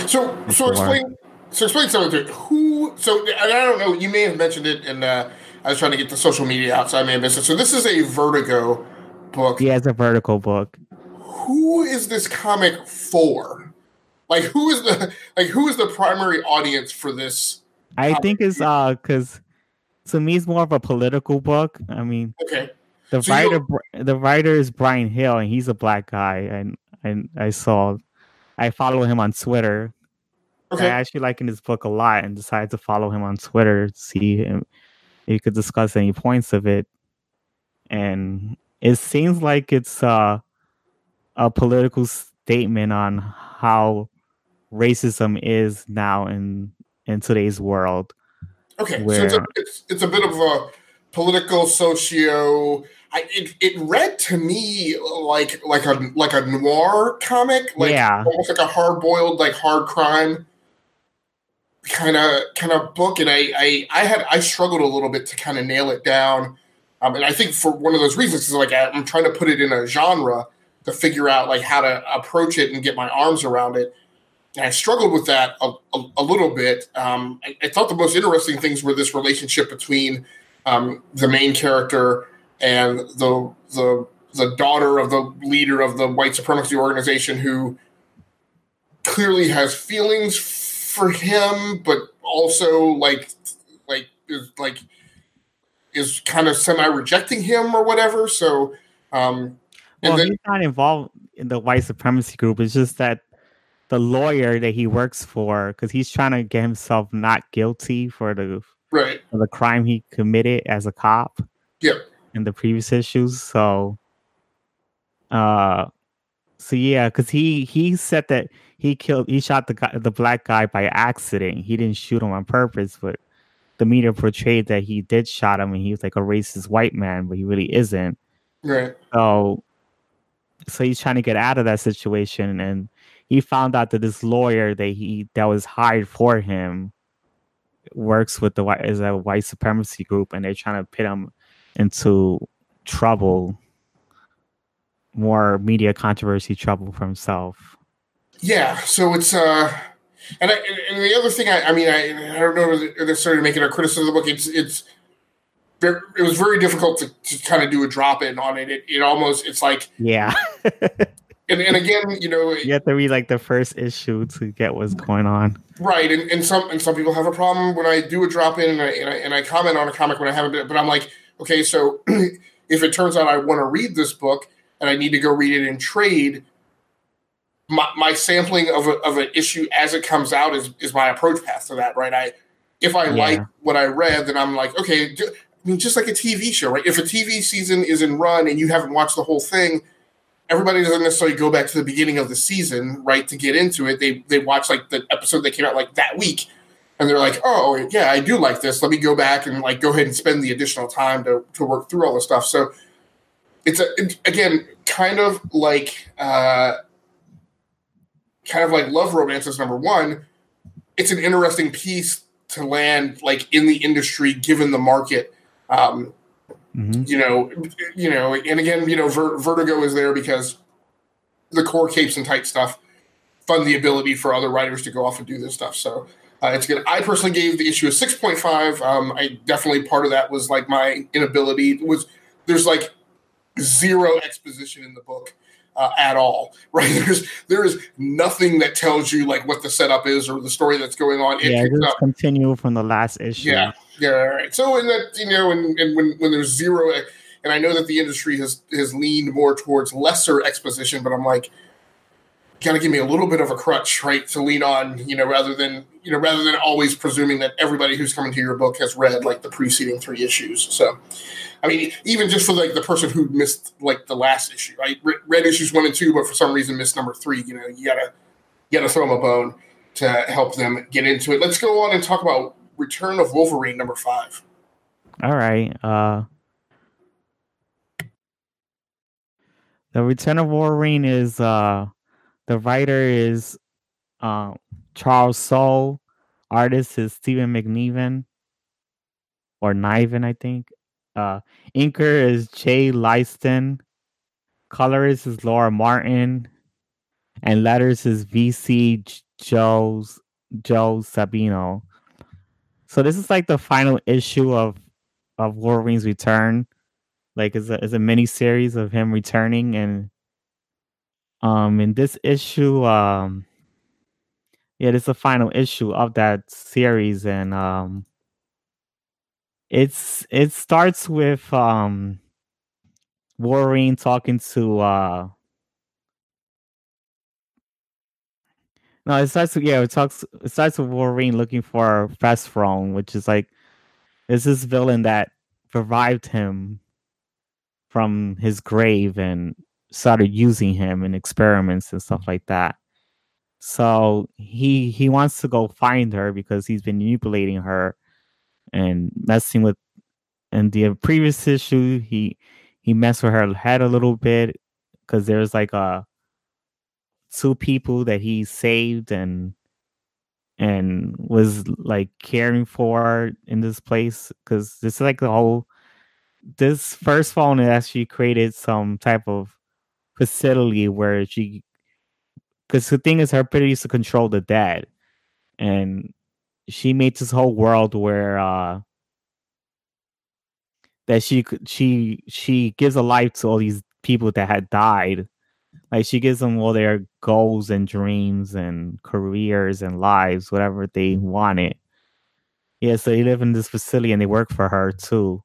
So, so explain. So explain something. To who? So I don't know. You may have mentioned it, and uh, I was trying to get the social media outside so I may have missed it. So this is a Vertigo book. Yeah, it's a Vertigo book. Who is this comic for? Like, who is the like who is the primary audience for this? I think it's uh because to me it's more of a political book. I mean, Okay. the So writer the writer is Bryan Hill, and he's a black guy, and and I saw I follow him on Twitter. Okay. I actually liking his book a lot, and decided to follow him on Twitter to see him he could discuss any points of it. And it seems like it's uh, a political statement on how racism is now in in today's world. Okay. So it's a, it's it's a bit of a political socio. I, it, it read to me like like a like a noir comic, like Yeah. almost like a hard boiled like hard crime kind of kind of book. And I, I I had I struggled a little bit to kind of nail it down. Um, and I think for one of those reasons is like I'm trying to put it in a genre to figure out like how to approach it and get my arms around it. And I struggled with that a, a, a little bit. Um, I, I thought the most interesting things were this relationship between um, the main character and the the the daughter of the leader of the white supremacy organization, who clearly has feelings for him, but also like like is like is kind of semi rejecting him or whatever. So, um, and Well, then he's not involved in the white supremacy group. It's just that the lawyer that he works for, because he's trying to get himself not guilty for the right, for the crime he committed as a cop. Yep. In the previous issues, so, uh, so yeah, because he he said that he killed he shot the guy the black guy by accident. He didn't shoot him on purpose, but the media portrayed that he did shot him and he was like a racist white man, but he really isn't. right, So, so he's trying to get out of that situation, and he found out that this lawyer that he that was hired for him works with the white is a white supremacy group, and they're trying to pit him into trouble, more media controversy trouble for himself. Yeah. So it's uh, and I, and the other thing, I, I mean, I, I don't know necessarily making a criticism of the book. It's it's it was very difficult to, to kind of do a drop in on it. It, it almost it's like Yeah, and, and again, you know, you have to read like the first issue to get what's going on. Right, and, and some and some people have a problem when I do a drop in and I, and I and I comment on a comic when I haven't been, but I'm like, okay, so if it turns out I want to read this book and I need to go read it in trade, my, my sampling of a, of an issue as it comes out is is my approach path to that. Right, I if I Yeah. like what I read, then I'm like, okay, ju- I mean, just like a TV show, right? If a TV season is in run and you haven't watched the whole thing, everybody doesn't necessarily go back to the beginning of the season, right, to get into it. They they watch like the episode that came out like that week, and they're like, oh yeah, I do like this. Let me go back and like go ahead and spend the additional time to to work through all the stuff. So it's a it, again kind of like uh, kind of like love romances number one. It's an interesting piece to land like in the industry given the market. Um, Mhm. you know, you know, and again, you know, Ver- Vertigo is there because the core capes and tight stuff fund the ability for other writers to go off and do this stuff. So uh, it's good. I personally gave the issue a six point five. Um, I definitely part of that was like my inability It was there's like zero exposition in the book. Uh, at all, right? There's there is nothing that tells you like what the setup is or the story that's going on. It Yeah, just up continue from the last issue. yeah, yeah, right. So in that you know, and, and when when there's zero, and I know that the industry has has leaned more towards lesser exposition, but I'm like, gotta give me a little bit of a crutch, right, to lean on, you know, rather than you know, rather than always presuming that everybody who's coming to your book has read like the preceding three issues. So, I mean, even just for like the person who missed like the last issue, right, Re- read issues one and two, but for some reason missed number three, you know, you gotta you gotta throw them a bone to help them get into it. Let's go on and talk about Return of Wolverine number five. All right. Uh The Return of Wolverine is uh the writer is um Charles Soule, artist is Stephen McNiven or Niven, I think. Uh inker is Jay Leisten, colorist is Laura Martin, and letters is VC Joe's Joe Sabino. So this is like the final issue of of Wolverine's return. Like it's a it's a mini series of him returning and um in this issue um yeah, it's the final issue of that series and um it's it starts with um Wolverine talking to uh No, it starts with, yeah, it talks it starts with Wolverine looking for Persephone, which is like is this villain that revived him from his grave and started using him in experiments and stuff like that. So he he wants to go find her because he's been manipulating her and messing with in the previous issue he he messed with her head a little bit because there's like a two people that he saved and and was like caring for in this place because this is like the whole this Persephone actually created some type of facility where she because the thing is her ability used to control the dead and she made this whole world where uh that she she she gives a life to all these people that had died. Like she gives them all their goals and dreams and careers and lives whatever they wanted. Yeah so they live in this facility and they work for her too.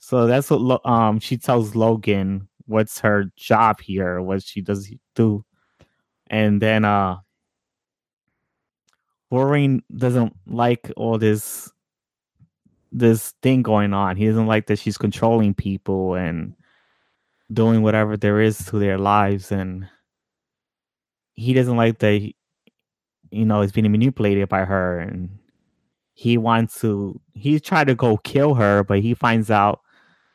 So that's what um she tells logan what's her job here what she does do and then uh Wolverine doesn't like all this this thing going on. He doesn't like that she's controlling people and doing whatever there is to their lives and he doesn't like that you know he's being manipulated by her and he wants to he's trying to go kill her but he finds out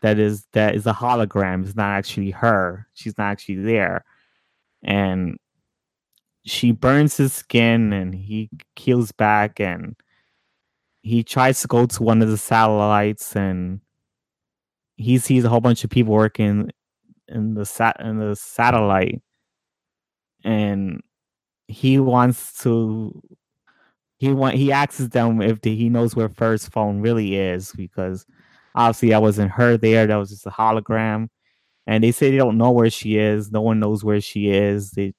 that is that is a hologram it's not actually her she's not actually there. And she burns his skin and he heals back and he tries to go to one of the satellites and he sees a whole bunch of people working in the sat in the satellite. And he wants to he want he asks them if the, he knows where Persephone really is because obviously I wasn't her there that was just a hologram. And they say they don't know where she is no one knows where she is. They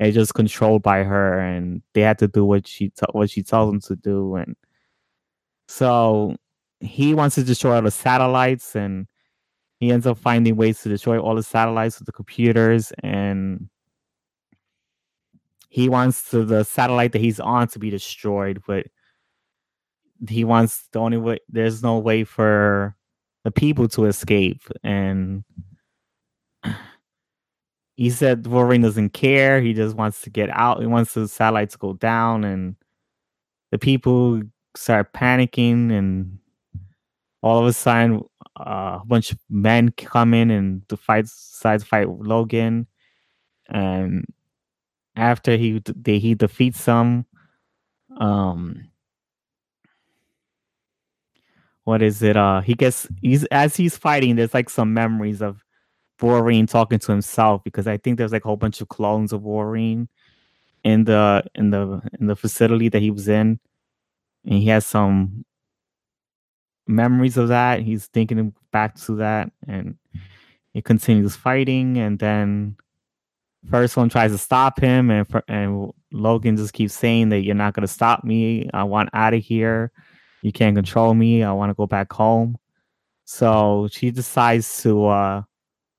they're just controlled by her and they had to do what she t- what she tells them to do and so he wants to destroy all the satellites and he ends up finding ways to destroy all the satellites with the computers and he wants to, the satellite that he's on to be destroyed but he wants the only way there's no way for the people to escape and he said Wolverine doesn't care. He just wants to get out. He wants the satellite to go down, and the people start panicking. And all of a sudden, uh, a bunch of men come in and to fight, to fight Logan. And after he they, he defeats them, um, what is it? Uh, he gets he's as he's fighting. There's like some memories of Wolverine talking to himself because I think there's like a whole bunch of clones of Wolverine in the in the in the facility that he was in, and he has some memories of that. He's thinking back to that, and he continues fighting, and then first one tries to stop him, and and Logan just keeps saying that you're not gonna stop me. I want out of here. You can't control me. I want to go back home. So she decides to uh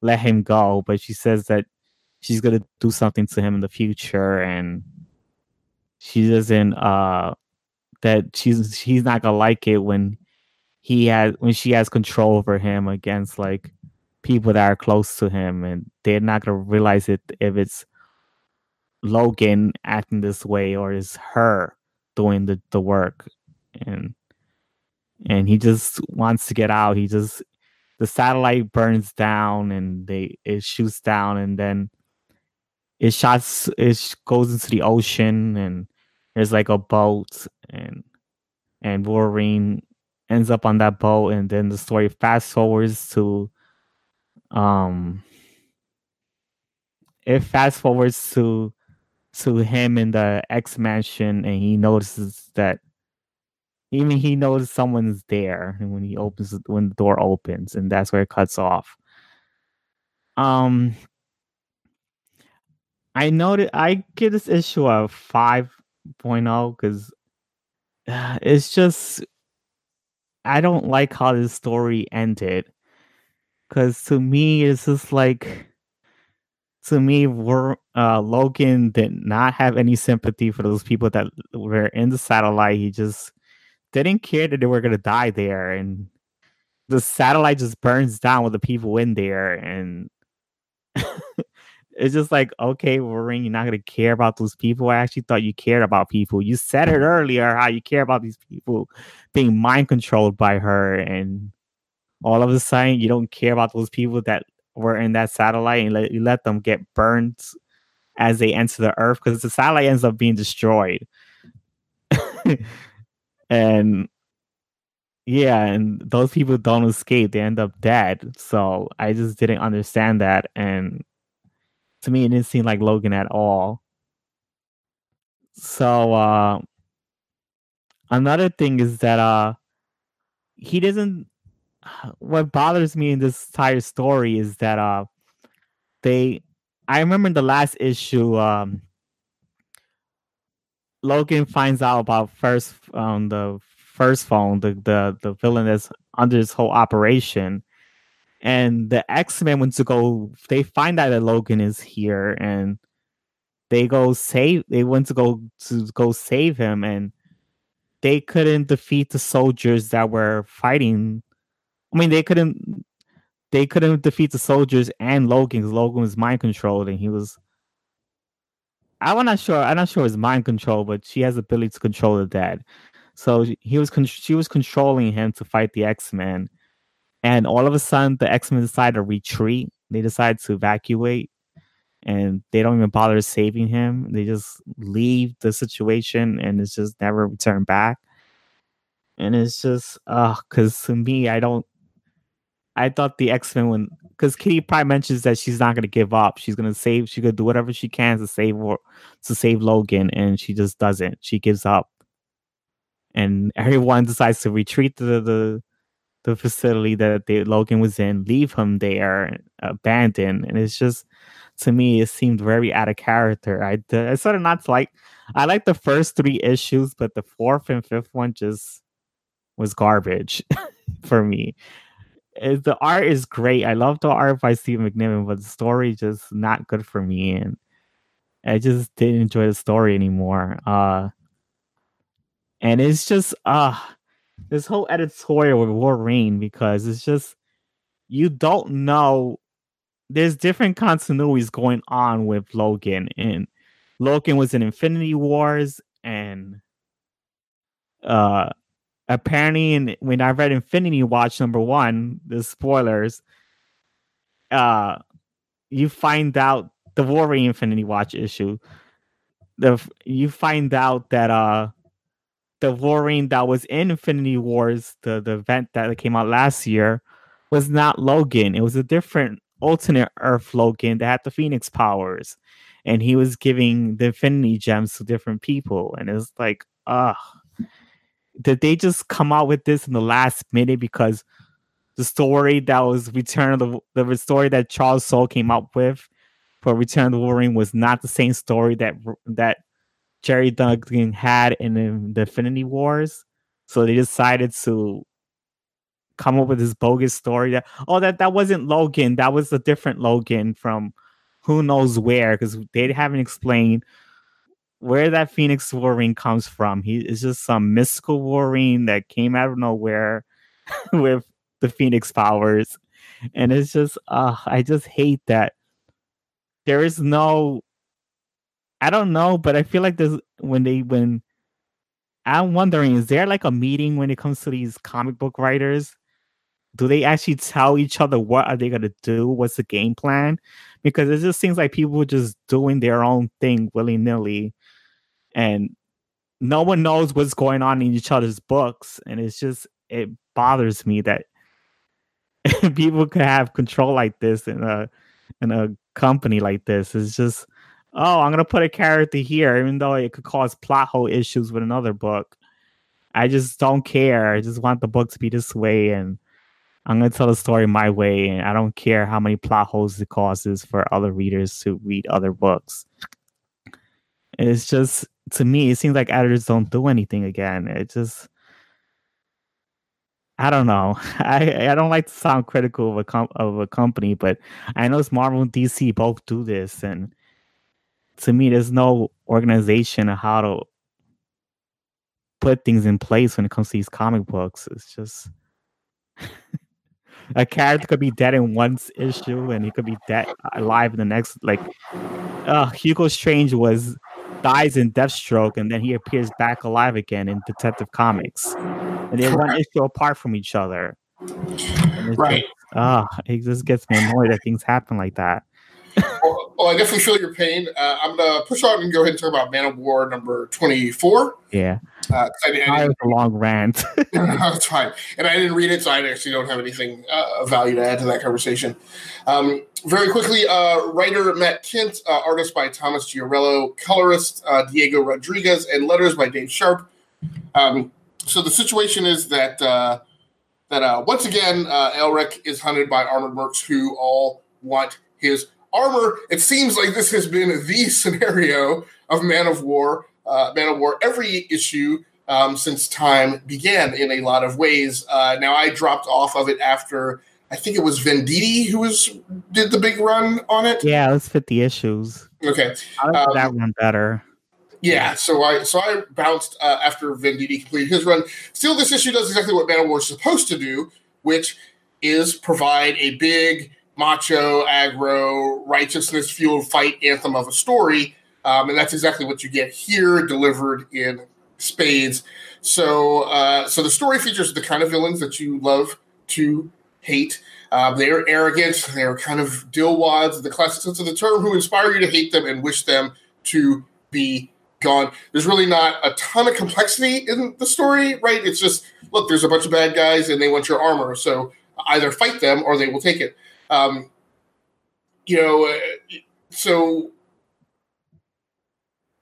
let him go, but she says that she's gonna do something to him in the future, and she doesn't uh that she's he's not gonna like it when he has when she has control over him against like people that are close to him, and they're not gonna realize it if it's Logan acting this way or is her doing the, the work and and he just wants to get out. He just the satellite burns down and they it shoots down and then it shots it goes into the ocean and there's like a boat and and Wolverine ends up on that boat and then the story fast forwards to um it fast forwards to to him in the X mansion and he notices that even he knows someone's there when he opens when the door opens, and that's where it cuts off. Um, I noted I give this issue a 5.0 because it's just I don't like how this story ended. Cause to me, it's just like to me, we're, uh, Logan did not have any sympathy for those people that were in the satellite. He just didn't care that they were gonna die there, and the satellite just burns down with the people in there, and it's just like, okay, Wolverine, you're not gonna care about those people. I actually thought you cared about people. You said it earlier how you care about these people being mind controlled by her, and all of a sudden you don't care about those people that were in that satellite and let, you let them get burned as they enter the earth because the satellite ends up being destroyed. and yeah, and those people don't escape, they end up dead. So I just didn't understand that. And to me, it didn't seem like Logan at all. So uh another thing is that uh he doesn't what bothers me in this entire story is that uh they I remember in the last issue um Logan finds out about first um the Persephone, the the the villain that's under this whole operation. And the X-Men went to go they find out that Logan is here and they go save they went to go to go save him and they couldn't defeat the soldiers that were fighting I mean, they couldn't they couldn't defeat the soldiers and Logan because Logan was mind controlled and he was. I'm not sure. I'm not sure it's mind control, but she has the ability to control the dead. So he was con- she was controlling him to fight the X Men, and all of a sudden the X Men decide to retreat. They decide to evacuate, and they don't even bother saving him. They just leave the situation, and it's just never return back. And it's just, uh, because to me, I don't I thought the X Men when because Kitty Pryde mentions that she's not gonna give up. She's gonna save. She's gonna do whatever she can to save or to save Logan, and she just doesn't. She gives up, and everyone decides to retreat to the the, the facility that they, Logan was in, leave him there, abandoned, and it's just to me it seemed very out of character. I I sort of not like. I like the first three issues, but the fourth and fifth one just was garbage for me it, the art is great. I love the art by Steve McNiven, but the story just not good for me, and I just didn't enjoy the story anymore. Uh, and it's just uh this whole editorial with Wolverine because it's just you don't know. There's different continuities going on with Logan, and Logan was in Infinity Wars, and uh apparently in, when I read Infinity Watch number one, the spoilers, uh you find out the Wolverine Infinity Watch issue. The you find out that uh the Wolverine that was in Infinity Wars, the, the event that came out last year, was not Logan. It was a different alternate Earth Logan that had the Phoenix powers. And he was giving the Infinity Gems to different people. And it's like, ugh did they just come out with this in the last minute because the story that was Return of the the story that Charles Soule came up with for Return of the Wolverine was not the same story that that Gerry Duggan had in the Infinity Wars. So they decided to come up with this bogus story that oh that that wasn't Logan, that was a different Logan from who knows where because they haven't explained where that Phoenix Wolverine comes from. He is just some mystical Wolverine that came out of nowhere with the Phoenix powers. And it's just uh I just hate that there is no I don't know, but I feel like there's when they when I'm wondering, is there like a meeting when it comes to these comic book writers? Do they actually tell each other what are they gonna do? What's the game plan? Because it just seems like people just doing their own thing willy nilly and no one knows what's going on in each other's books. And it's just it bothers me that people could have control like this in a in a company like this. It's just oh i'm gonna put a character here even though it could cause plot hole issues with another book. I just don't care. I just want the book to be this way and i'm gonna tell the story my way and i don't care how many plot holes it causes for other readers to read other books. It's just to me, it seems like editors don't do anything again. It just I don't know. I I don't like to sound critical of a com- of a company, but I know it's Marvel and DC both do this, and to me, there's no organization of how to put things in place when it comes to these comic books. It's just a character could be dead in one issue, and he could be dead alive in the next. Like, uh, Hugo Strange was dies in Deathstroke, and then he appears back alive again in Detective Comics, and they're one issue apart from each other. Right. Ah, oh, it just gets me annoyed that things happen like that. Well, well, I definitely feel your pain. Uh, I'm gonna push on and go ahead and talk about Manowar number 24. Yeah, uh, a long rant. that's fine, and I didn't read it, so I actually don't have anything uh, of value to add to that conversation. Um, very quickly, uh, writer Matt Kindt, uh, artist by Thomas Giorello, colorist uh, Diego Rodriguez, and letters by Dave Sharpe. Um, so the situation is that uh, that uh, once again, uh, Elric is hunted by armored mercs who all want his armor. It seems like this has been the scenario of Manowar, uh, Manowar every issue um, since time began in a lot of ways. Uh, now I dropped off of it after I think it was Venditti who was did the big run on it. Yeah, let's fit the issues. Okay, I like um, that one better. Yeah, so I so I bounced uh, after Venditti completed his run. Still, this issue does exactly what Manowar is supposed to do, which is provide a big macho, aggro, righteousness fueled fight anthem of a story. Um, and that's exactly what you get here, delivered in spades. So, uh, so the story features the kind of villains that you love to hate. Uh, they're arrogant. They're kind of dillwads, the classic sense of the term, who inspire you to hate them and wish them to be gone. There's really not a ton of complexity in the story, right? It's just look, there's a bunch of bad guys and they want your armor, so either fight them or they will take it. Um, you know, uh, so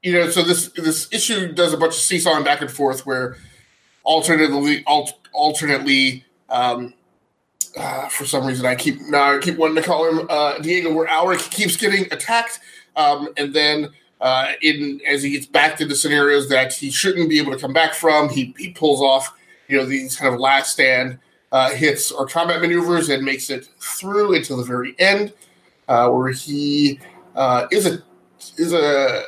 you know, so this this issue does a bunch of seesawing back and forth where alternately alternately um, uh, for some reason I keep now I keep wanting to call him uh, Diego where Alric keeps getting attacked um, and then uh, in as he gets back to the scenarios that he shouldn't be able to come back from he, he pulls off you know these kind of last stand uh, hits or combat maneuvers and makes it through until the very end, uh, where he uh, is a is a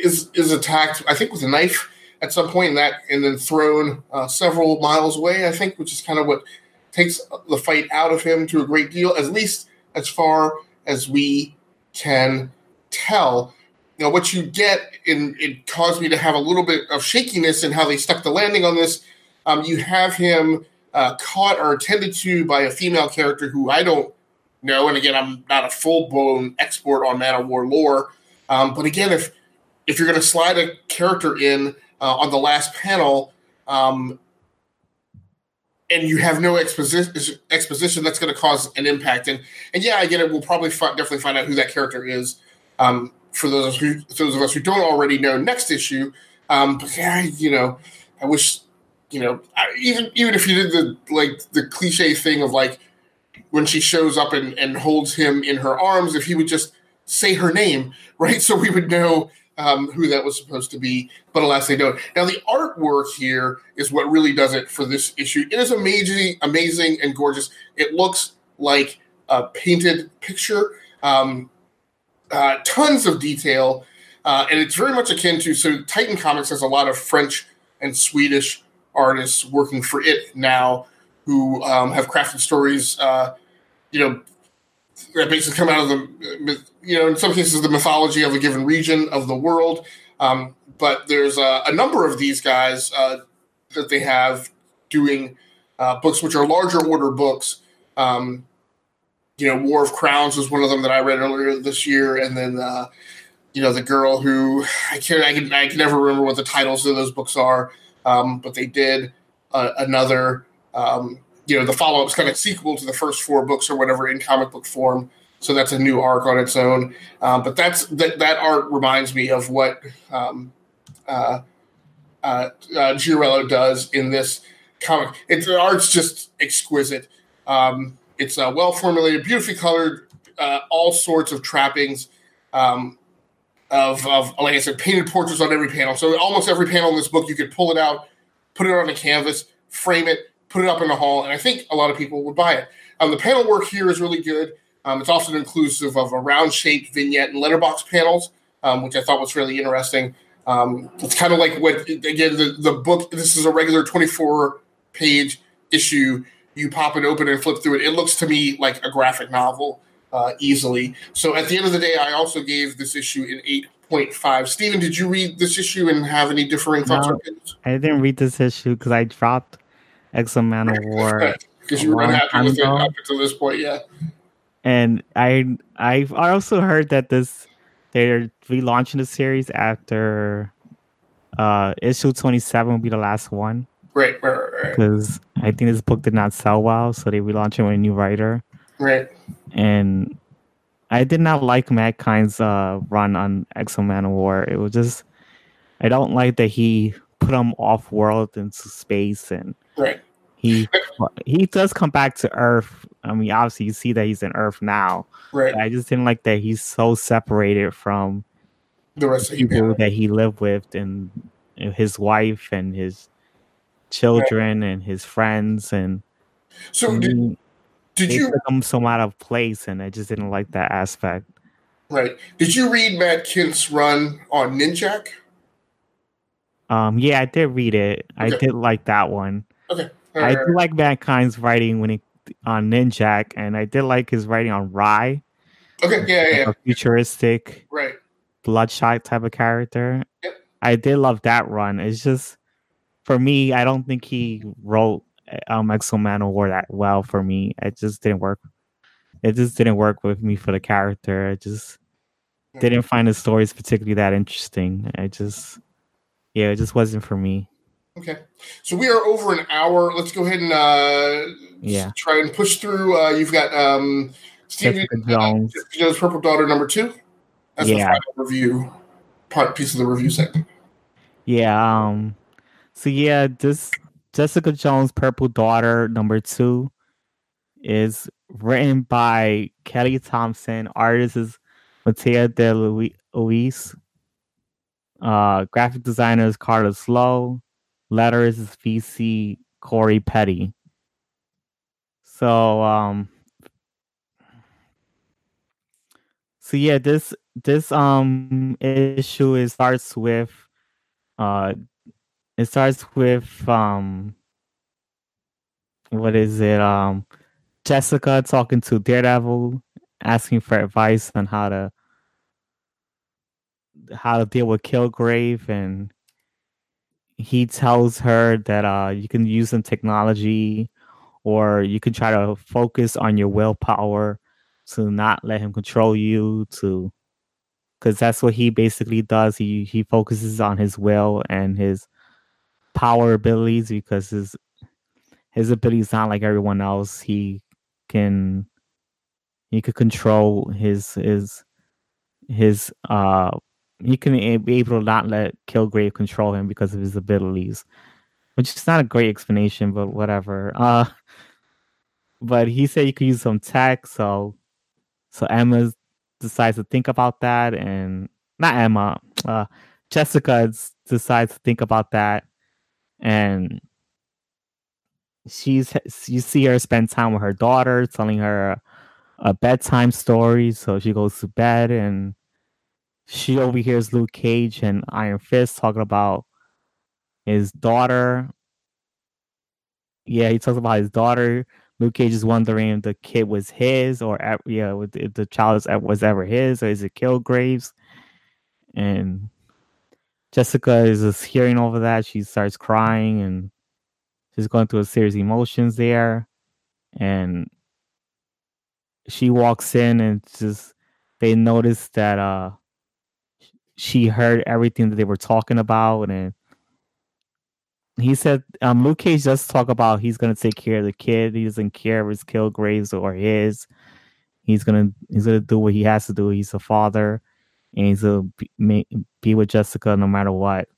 is is attacked. I think with a knife at some point that, and then thrown uh, several miles away. I think, which is kind of what takes the fight out of him to a great deal, at least as far as we can tell. Now, what you get, and it caused me to have a little bit of shakiness in how they stuck the landing on this. Um, you have him uh, caught or attended to by a female character who I don't know. And again, I'm not a full blown expert on Manowar lore. Um, but again, if if you're going to slide a character in uh, on the last panel, um, and you have no exposition, exposition that's going to cause an impact. And and yeah, I get it. We'll probably fi- definitely find out who that character is. Um, for those who, those of us who don't already know, next issue. Um, but yeah, you know, I wish you know, even even if you did the like the cliche thing of like when she shows up and, and holds him in her arms, if he would just say her name, right? So we would know um, who that was supposed to be. But alas, they don't. Now the artwork here is what really does it for this issue. It is amazing, amazing and gorgeous. It looks like a painted picture. Um, uh, tons of detail, uh, and it's very much akin to. So Titan Comics has a lot of French and Swedish artists working for it now who um, have crafted stories, uh, you know, that basically come out of the, you know, in some cases, the mythology of a given region of the world. Um, but there's a, a, number of these guys uh, that they have doing uh, books which are larger order books. Um, you know, War of Crowns was one of them that I read earlier this year, and then uh, you know the girl who I can't I can I can never remember what the titles of those books are um, but they did uh, another, um, you know, the follow up is kind of sequel to the first four books or whatever in comic book form. So that's a new arc on its own. Um, but that's that that art reminds me of what um, uh, uh, uh, Giorello does in this comic. It's the art's just exquisite. Um, it's uh, well formulated, beautifully colored, uh, all sorts of trappings. Um, of, of like I said, painted portraits on every panel. So almost every panel in this book, you could pull it out, put it on a canvas, frame it, put it up in the hall, and I think a lot of people would buy it. Um, the panel work here is really good. Um, it's also inclusive of a round shaped vignette and letterbox panels, um, which I thought was really interesting. Um, it's kind of like what, again, the, the book, this is a regular 24 page issue. You pop it open and flip through it. It looks to me like a graphic novel uh, easily. So at the end of the day, I also gave this issue an 8.5. Stephen, did you read this issue and have any differing thoughts no? I didn't read this issue because I dropped X-O Manowar. Because you were unhappy with it up until this point, yeah. And I I've also heard that this they're relaunching the series after uh issue 27 will be the last one. Right, right, right. Because I think this book did not sell well, so they relaunched it with a new writer. Right. And I did not like Kindt's uh, run on X-O Manowar. It was just I don't like that he put him off world into space and right. He he does come back to Earth. I mean, obviously you see that he's in Earth now. Right. I just didn't like that he's so separated from the rest of people that he lived with and his wife and his children right. and his friends and so did, did you took him so out of place and I just didn't like that aspect. Right. Did you read Matt Kindt's run on Ninjak? Um yeah, I did read it. Okay. I did like that one. Okay. I do like Matt Kindt's writing when he on Ninjak, and I did like his writing on Rai. Okay, yeah, like yeah, a futuristic, right, bloodshot type of character. Yep. I did love that run. It's just for me, I don't think he wrote um X-O wore that well for me. It just didn't work. It just didn't work with me for the character. I just didn't find the stories particularly that interesting. I just yeah, it just wasn't for me. Okay, so we are over an hour. Let's go ahead and uh, yeah try and push through. Uh, you've got um, Steve Jones. Uh, Purple Daughter number two. That's yeah. the final review part piece of the review segment. Yeah. Um. So yeah, this Jessica Jones Purple Daughter number two is written by Kelly Thompson. Artist is Mattia De Iulis. Uh, graphic designer is Carla Slow letters is VC Cory Petit. So um so yeah, this this um issue it starts with uh it starts with um what is it um Jessica talking to Daredevil asking for advice on how to how to deal with Kilgrave and he tells her that uh, you can use some technology or you can try to focus on your willpower to not let him control you to because that's what he basically does. He he focuses on his will and his power abilities because his his abilities not like everyone else he can he could control his his his uh he can be able to not let Kilgrave control him because of his abilities, which is not a great explanation, but whatever. Uh, but he said you could use some tech, so so Emma decides to think about that, and not Emma, uh, Jessica decides to think about that, and she's you see her spend time with her daughter, telling her a bedtime story, so she goes to bed and she overhears Luke Cage and Iron Fist talking about his daughter. Yeah, he talks about his daughter. Luke Cage is wondering if the kid was his or yeah, if the child was ever his or is it Kilgrave's? And Jessica is just hearing over that. She starts crying and she's going through a series of emotions there. And she walks in and just they notice that uh she heard everything that they were talking about and he said um, Luke Cage does talk about he's gonna take care of the kid. He doesn't care if it's Kilgraves or his. He's gonna he's gonna do what he has to do. He's a father, and he's gonna be, with Jessica no matter what.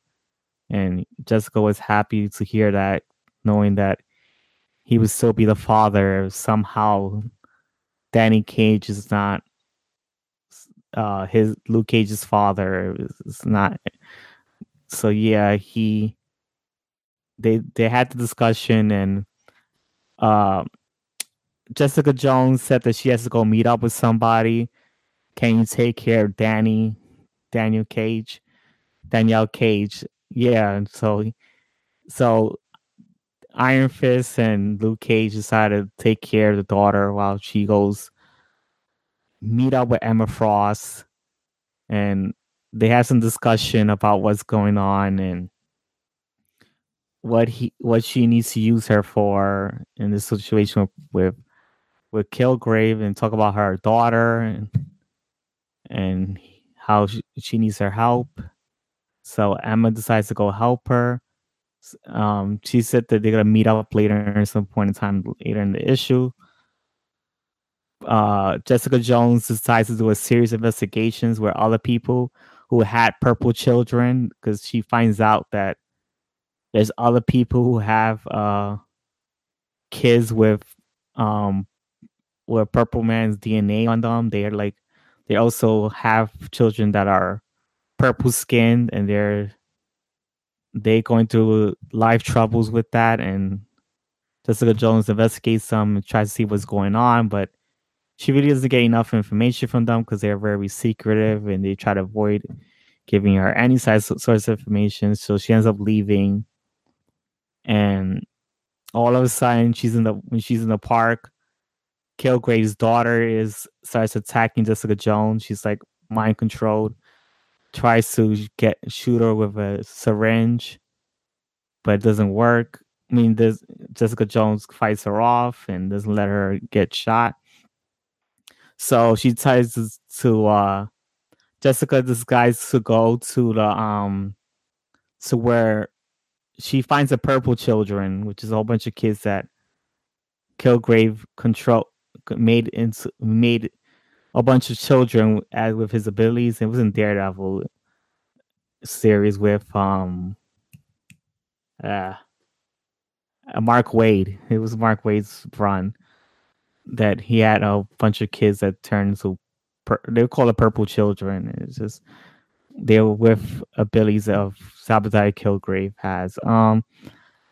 And Jessica was happy to hear that, knowing that he would still be the father. Somehow, Danny Cage is not uh his Luke Cage's father is not so yeah he they they had the discussion and uh, Jessica Jones said that she has to go meet up with somebody. Can you take care of Danny, Daniel Cage, Danielle Cage? Yeah, so so Iron Fist and Luke Cage decided to take care of the daughter while she goes meet up with Emma Frost, and they have some discussion about what's going on and what he what she needs to use her for in this situation with with, with Kilgrave and talk about her daughter and and how she, needs her help. So Emma decides to go help her. Um, she said that they're gonna meet up later at some point in time later in the issue. Uh, Jessica Jones decides to do a series of investigations where other people who had purple children, because she finds out that there's other people who have uh kids with um with purple man's DNA on them. They're like they also have children that are purple skinned and they're they going through life troubles with that and Jessica Jones investigates them and tries to see what's going on, but she really doesn't get enough information from them because they're very secretive and they try to avoid giving her any size source of information. So she ends up leaving and all of a sudden she's in the when she's in the park kilgrave's daughter is starts attacking jessica jones. She's like mind controlled tries to get shoot her with a syringe but it doesn't work. I mean there's jessica jones fights her off and doesn't let her get shot. So she tries to, uh jessica decides to go to the um to where she finds the purple children, which is a whole bunch of kids that Kilgrave control made into made a bunch of children as with his abilities. It was in Daredevil series with um uh, uh Mark Waid. It was Mark Waid's run that he had a bunch of kids that turned to pur- they call it purple children. It's just they were with abilities of Sabotage Kilgrave has. Um,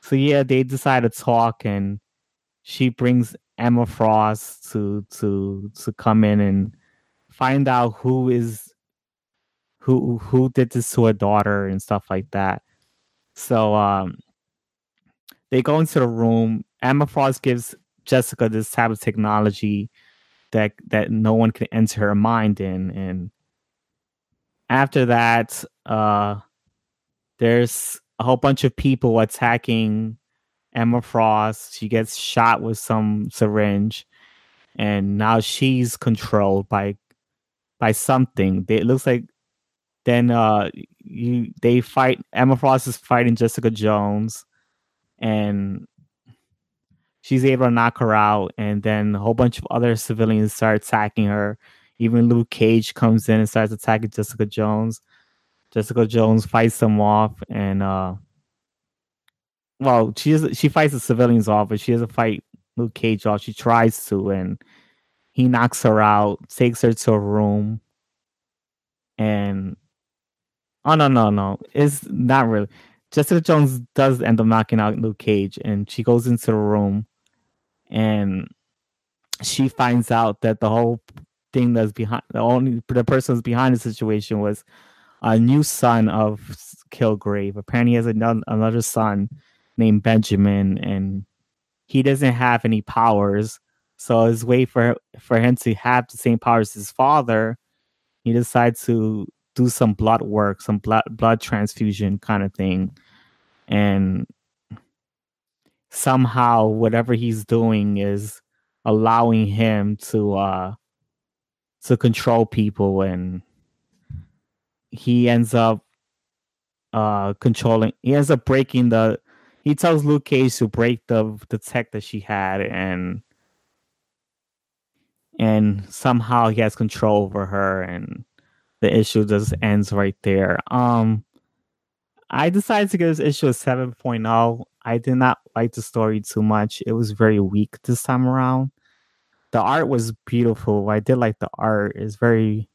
so yeah, they decide to talk, and she brings Emma Frost to to to come in and find out who is who who did this to her daughter and stuff like that. So um, they go into the room. Emma Frost gives Jessica this type of technology that that no one can enter her mind in, and after that, uh, there's a whole bunch of people attacking Emma Frost. She gets shot with some syringe, and now she's controlled by by something. It looks like then uh you they fight Emma Frost is fighting Jessica Jones and she's able to knock her out and then a whole bunch of other civilians start attacking her even Luke Cage comes in and starts attacking Jessica Jones. Jessica Jones fights them off, and uh, well, she is, she fights the civilians off, but she doesn't fight Luke Cage off. She tries to, and he knocks her out, takes her to a room, and oh no no no, it's not really. Jessica Jones does end up knocking out Luke Cage, and she goes into the room, and she finds out that the whole thing that's behind the only the person that's behind the situation was a new son of Kilgrave. Apparently, he has another, another son named Benjamin, and he doesn't have any powers. So his way for for him to have the same powers as his father, he decides to do some blood work, some blood blood transfusion kind of thing, and somehow whatever he's doing is allowing him to uh to control people and he ends up uh controlling he ends up breaking the he tells Luke Cage to break the the tech that she had and and somehow he has control over her and the issue just ends right there. Um I decided to give this issue a 7.0. I did not like the story too much. It was very weak this time around the art was beautiful. I did like the art. It's very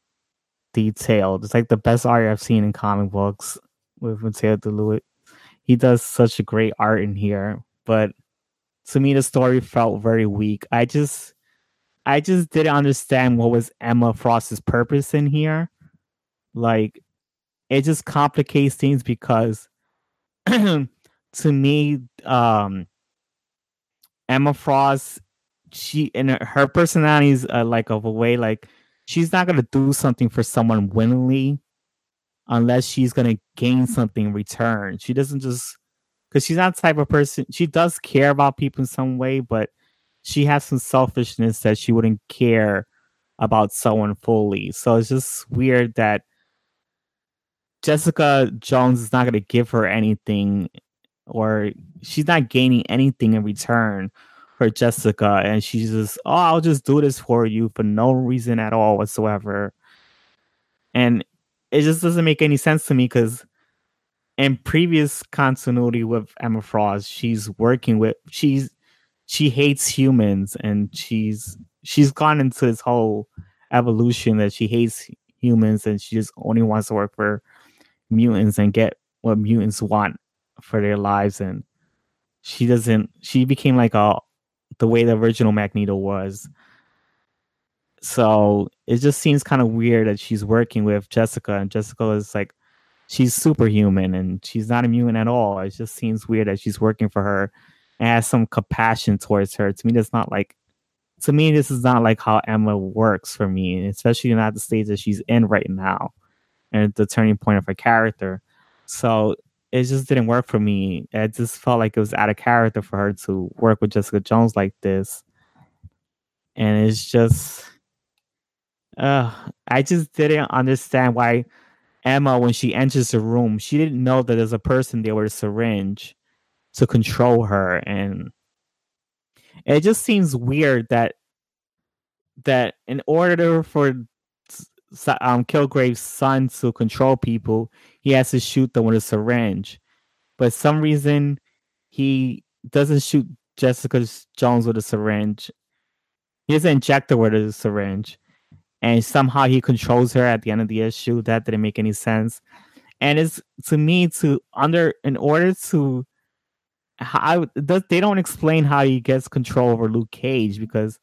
detailed. It's like the best art I've seen in comic books with Matteo DeLuca. He does such a great art in here, but to me the story felt very weak. I just I just didn't understand what was Emma Frost's purpose in here. Like it just complicates things because to me um Emma Frost she and her personality is uh, like of a way like she's not gonna do something for someone willingly unless she's gonna gain something in return. She doesn't just because she's not the type of person. She does care about people in some way, but she has some selfishness that she wouldn't care about someone fully. So it's just weird that Jessica Jones is not gonna give her anything, or she's not gaining anything in return for Jessica, and she's just, oh, I'll just do this for you for no reason at all whatsoever. And it just doesn't make any sense to me because in previous continuity with Emma Frost, she's working with she's she hates humans and she's she's gone into this whole evolution that she hates humans and she just only wants to work for mutants and get what mutants want for their lives and she doesn't she became like a the way the original Magneto was. So it just seems kind of weird that she's working with Jessica, and Jessica is like, she's superhuman and she's not immune at all. It just seems weird that she's working for her and has some compassion towards her. To me, that's not like, to me, this is not like how Emma works for me, especially not the stage that she's in right now and the turning point of her character. So it just didn't work for me. It just felt like it was out of character for her to work with Jessica Jones like this. And it's just uh I just didn't understand why Emma when she enters the room, she didn't know that there's a person there with a syringe to control her and it just seems weird that that in order for um, Kilgrave's son to control people, he has to shoot them with a syringe. But some reason he doesn't shoot Jessica Jones with a syringe. He doesn't inject her with a syringe. And somehow he controls her at the end of the issue. That didn't make any sense. And it's to me to under in order to how they don't explain how he gets control over Luke Cage because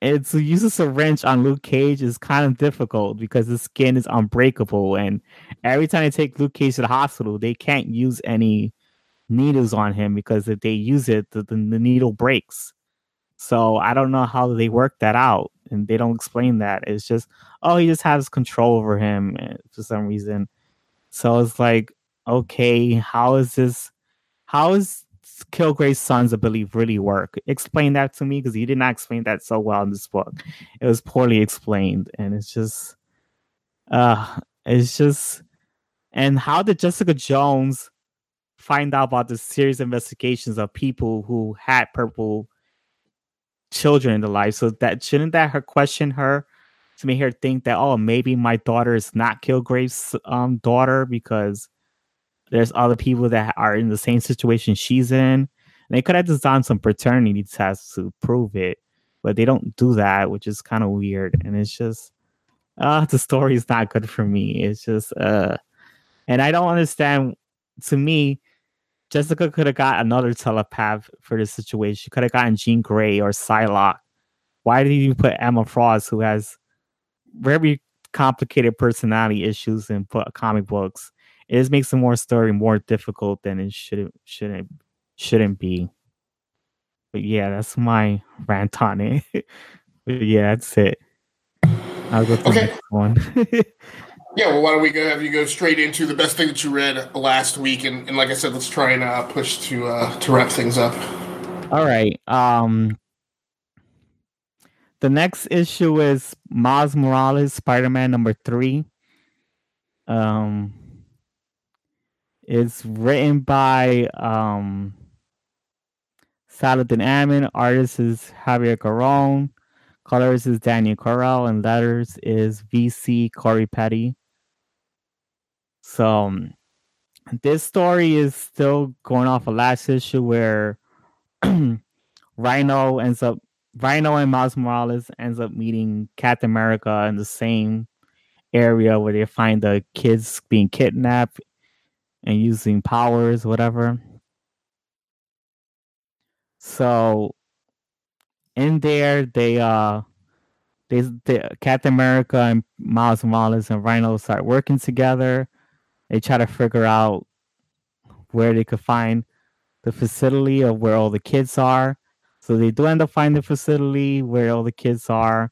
it's to use a wrench on Luke Cage is kind of difficult because the skin is unbreakable, and every time they take Luke Cage to the hospital, they can't use any needles on him because if they use it, the, the, the needle breaks. So I don't know how they work that out, and they don't explain that. It's just, oh, he just has control over him eh, for some reason. So it's like, okay, how is this? How is Kilgrave's son's ability really work? Explain that to me because he did not explain that so well in this book. It was poorly explained, and it's just, uh, it's just, and how did Jessica Jones find out about the serious investigations of people who had purple children in the life? So that shouldn't that her question her to make her think that oh maybe my daughter is not Kilgrave's um daughter because there's other people that are in the same situation she's in. And they could have done some paternity tests to prove it, but they don't do that, which is kind of weird. And it's just, uh, the story is not good for me. It's just, uh, and I don't understand. To me, Jessica could have got another telepath for this situation. She could have gotten Jean Grey or Psylocke. Why did you put Emma Frost, who has very complicated personality issues in comic books? it just makes the more story more difficult than it shouldn't shouldn't shouldn't be. But yeah, that's my rant on it. but yeah, that's it. I'll go to okay. the next one. yeah, well, why don't we go have you go straight into the best thing that you read last week, and, and like I said, let's try and uh, push to uh, to wrap things up. All right. Um, the next issue is Miles Morales, Spider-Man number three. Um, it's written by um, Saladin Ahmed. Artist is Javier Garrón. Colors is Daniel Corral. And letters is VC Cory Petit. So um, this story is still going off a of last issue where Rhino ends up Rhino and Miles Morales ends up meeting Captain America in the same area where they find the kids being kidnapped and using powers, whatever. So in there, they uh, they, they Captain America and Miles Morales and Rhino start working together. They try to figure out where they could find the facility of where all the kids are. So they do end up finding the facility where all the kids are,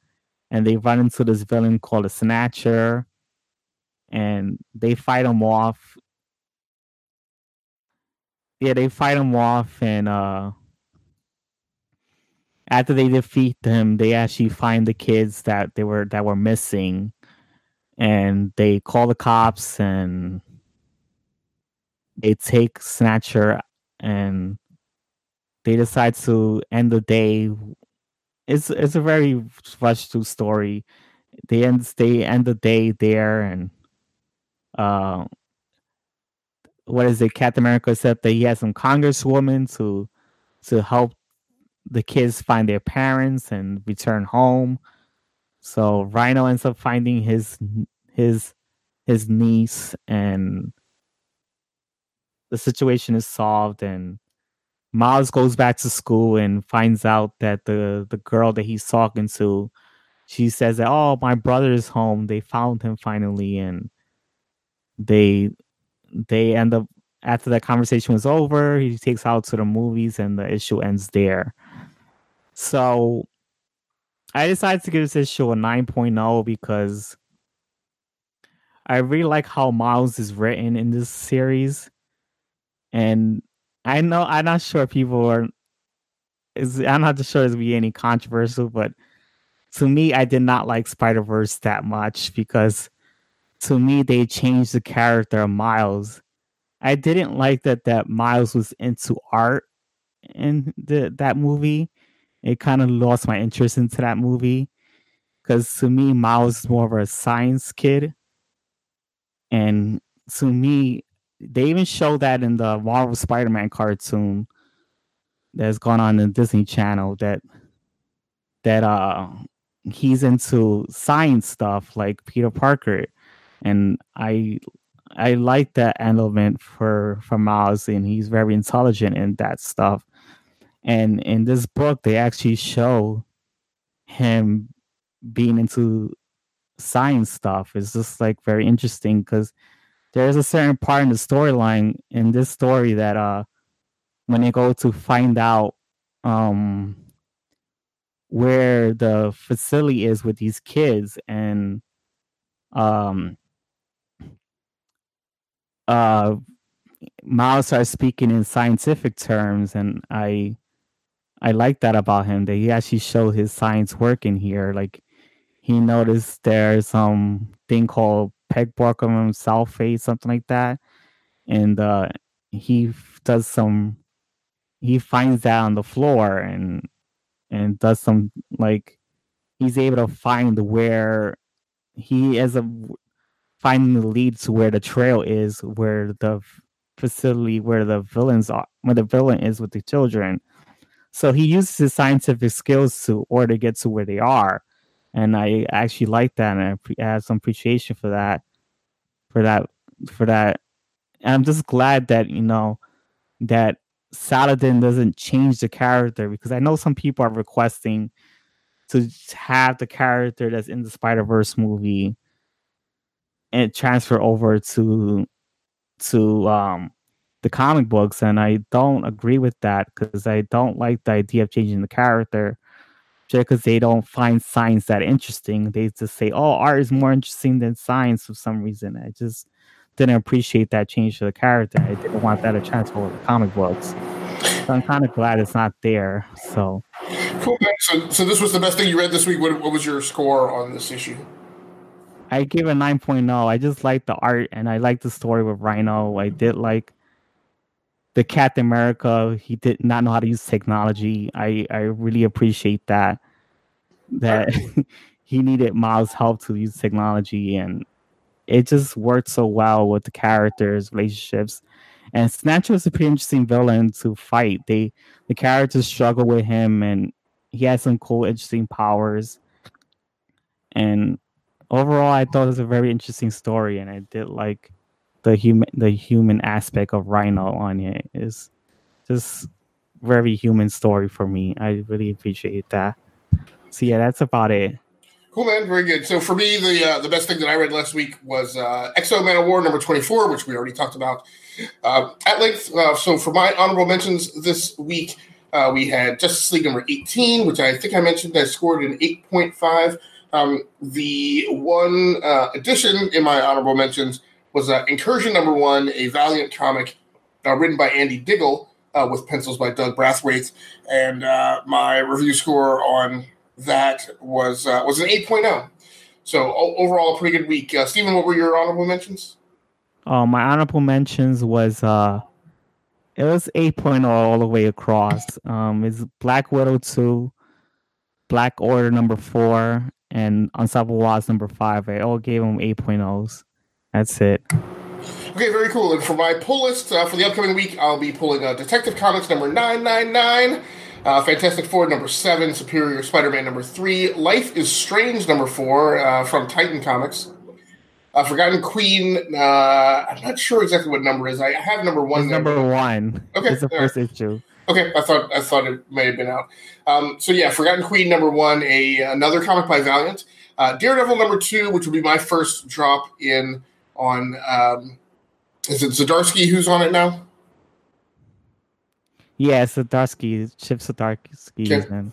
and they run into this villain called a Snatcher, and they fight him off. Yeah, they fight him off, and uh, after they defeat them, they actually find the kids that they were that were missing, and they call the cops and they take Snatcher and they decide to end the day. It's it's a very rushed story. They end they end the day there and uh what is it? Captain America said that he has some congresswoman to to help the kids find their parents and return home. So Rhino ends up finding his his his niece and the situation is solved and Miles goes back to school and finds out that the the girl that he's talking to she says that oh my brother is home they found him finally and they they end up after that conversation was over he takes out to the movies and the issue ends there so I decided to give this issue a 9.0 because I really like how Miles is written in this series. And I know I'm not sure people are is I'm not sure there's be any controversial, but to me, I did not like Spider Verse that much because to me they changed the character Miles. I didn't like that that Miles was into art in the that movie it kind of lost my interest into that movie because to me miles is more of a science kid and to me they even show that in the marvel spider-man cartoon that's gone on the disney channel that that uh he's into science stuff like peter parker and i i like that element for for miles and he's very intelligent in that stuff and in this book, they actually show him being into science stuff. It's just like very interesting because there's a certain part in the storyline in this story that uh when they go to find out um where the facility is with these kids and um uh Miles starts speaking in scientific terms and I I like that about him that he actually showed his science work in here. Like he noticed there's some thing called pegboron sulfate, something like that, and uh, he does some. He finds that on the floor and and does some like he's able to find where he is a finding the lead to where the trail is, where the facility where the villains are, where the villain is with the children so he uses his scientific skills to or to get to where they are, and I actually like that, and I have some appreciation for that, for that, for that. And I'm just glad that you know that Saladin doesn't change the character because I know some people are requesting to have the character that's in the Spider Verse movie and transfer over to to um the comic books, and I don't agree with that because I don't like the idea of changing the character just because they don't find science that interesting. They just say, "Oh, art is more interesting than science" for some reason. I just didn't appreciate that change to the character. I didn't want that to transfer over the comic books. So I'm kind of glad it's not there. So cool. So, so this was the best thing you read this week. What, what was your score on this issue? I gave it 9.0. I just like the art and I like the story with Rhino. I did like the Captain America, he did not know how to use technology. I, I really appreciate that. That he needed Miles' help to use technology, and it just worked so well with the characters, relationships. And Snatcher was a pretty interesting villain to fight. They the characters struggle with him, and he has some cool, interesting powers. And overall, I thought it was a very interesting story, and I did like the human the human aspect of Rhino on it is just very human story for me. I really appreciate that. So yeah, that's about it. Cool, man. Very good. So for me, the uh, the best thing that I read last week was uh, of War number twenty four, which we already talked about uh, at length. Uh, so for my honorable mentions this week, uh, we had Justice League number eighteen, which I think I mentioned I scored an eight point five. Um, the one uh, addition in my honorable mentions was uh, Incursion number one, a Valiant comic uh, written by Andy Diggle uh, with pencils by Doug Braithwaite, and uh, my review score on that was uh, was an 8.0. So o- overall, a pretty good week. Uh, Stephen, what were your honorable mentions? My honorable mentions was it was 8.0 all the way across. Um, it's Black Widow 2, Black Order number 4, and Unstoppable Wasp number 5. I all gave them 8.0s. That's it. Okay, very cool. And for my pull list uh, for the upcoming week, I'll be pulling uh, Detective Comics number 999, uh, Fantastic Four number 7, Superior Spider Man number 3, Life is Strange number 4 uh, from Titan Comics. Uh, Forgotten Queen, uh, I'm not sure exactly what number is. I have number one. Number one. Okay, It's the first issue. Okay, I thought I thought it may have been out. Um, so yeah, Forgotten Queen number one, a another comic by Valiant. Uh, Daredevil number two, which will be my first drop in on. Um, is it Zdarsky who's on it now? Yeah, Zdarsky, Chip Zdarsky. Okay. man.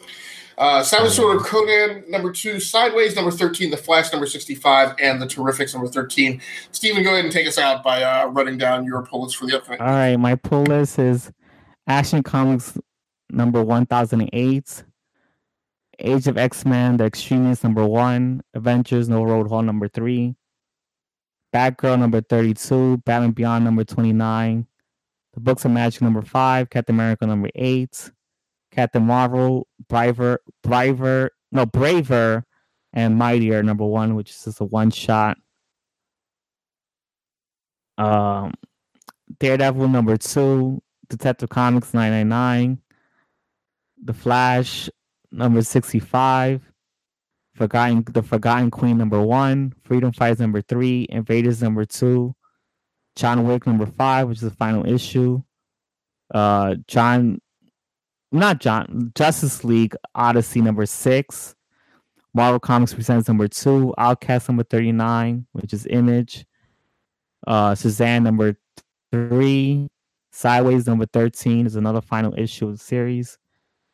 Uh, Savage Sword of Conan number two, Sideways number thirteen, The Flash number sixty-five, and The Terrifics number thirteen. Stephen, go ahead and take us out by uh, running down your pull list for the upcoming. All right, my pull list is Action Comics number 1008, Age of X Men, The Extremists number one, Adventures No Road Hall number three, Batgirl number 32, Batman Beyond number 29, The Books of Magic number five, Captain America number eight, Captain Marvel, Braver, Braver, no, Braver, and Mightier number one, which is just a one shot. Um, Daredevil number two, Detective Comics 999, The Flash number 65, Forgotten The Forgotten Queen number one, Freedom Fighters number three, Invaders number two, John Wick number five, which is the final issue. Uh John not John Justice League Odyssey number six, Marvel Comics Presents number two, Outcast number 39, which is Image, uh Suzanne number three, Sideways number 13 is another final issue of the series.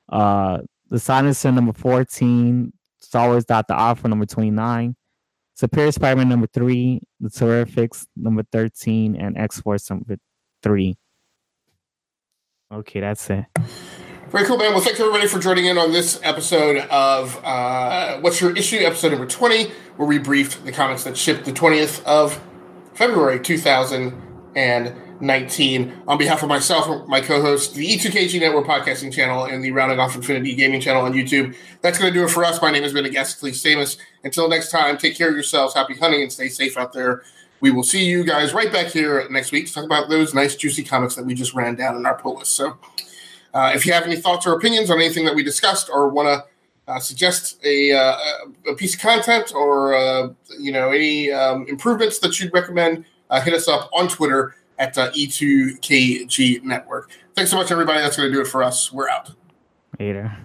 Uh The Silencer number 14, Star Wars Dr. Aphra number 29, Superior Spider-Man number three, The Terrifics number 13, and X-Force number three. Okay, that's it. Very cool, man. Well, thanks everybody for joining in on this episode of uh, What's Your Issue, episode number 20, where we briefed the comics that shipped the 20th of February 2019. On behalf of myself, my co host, the E2KG Network podcasting channel, and the Rounding Off Infinity gaming channel on YouTube, that's going to do it for us. My name has been Agastly Samus. Until next time, take care of yourselves, happy hunting, and stay safe out there. We will see you guys right back here next week to talk about those nice, juicy comics that we just ran down in our pull list. So, uh, if you have any thoughts or opinions on anything that we discussed, or want to uh, suggest a, uh, a piece of content, or uh, you know any um, improvements that you'd recommend, uh, hit us up on Twitter at uh, E2KG Network. Thanks so much, everybody. That's going to do it for us. We're out. Later.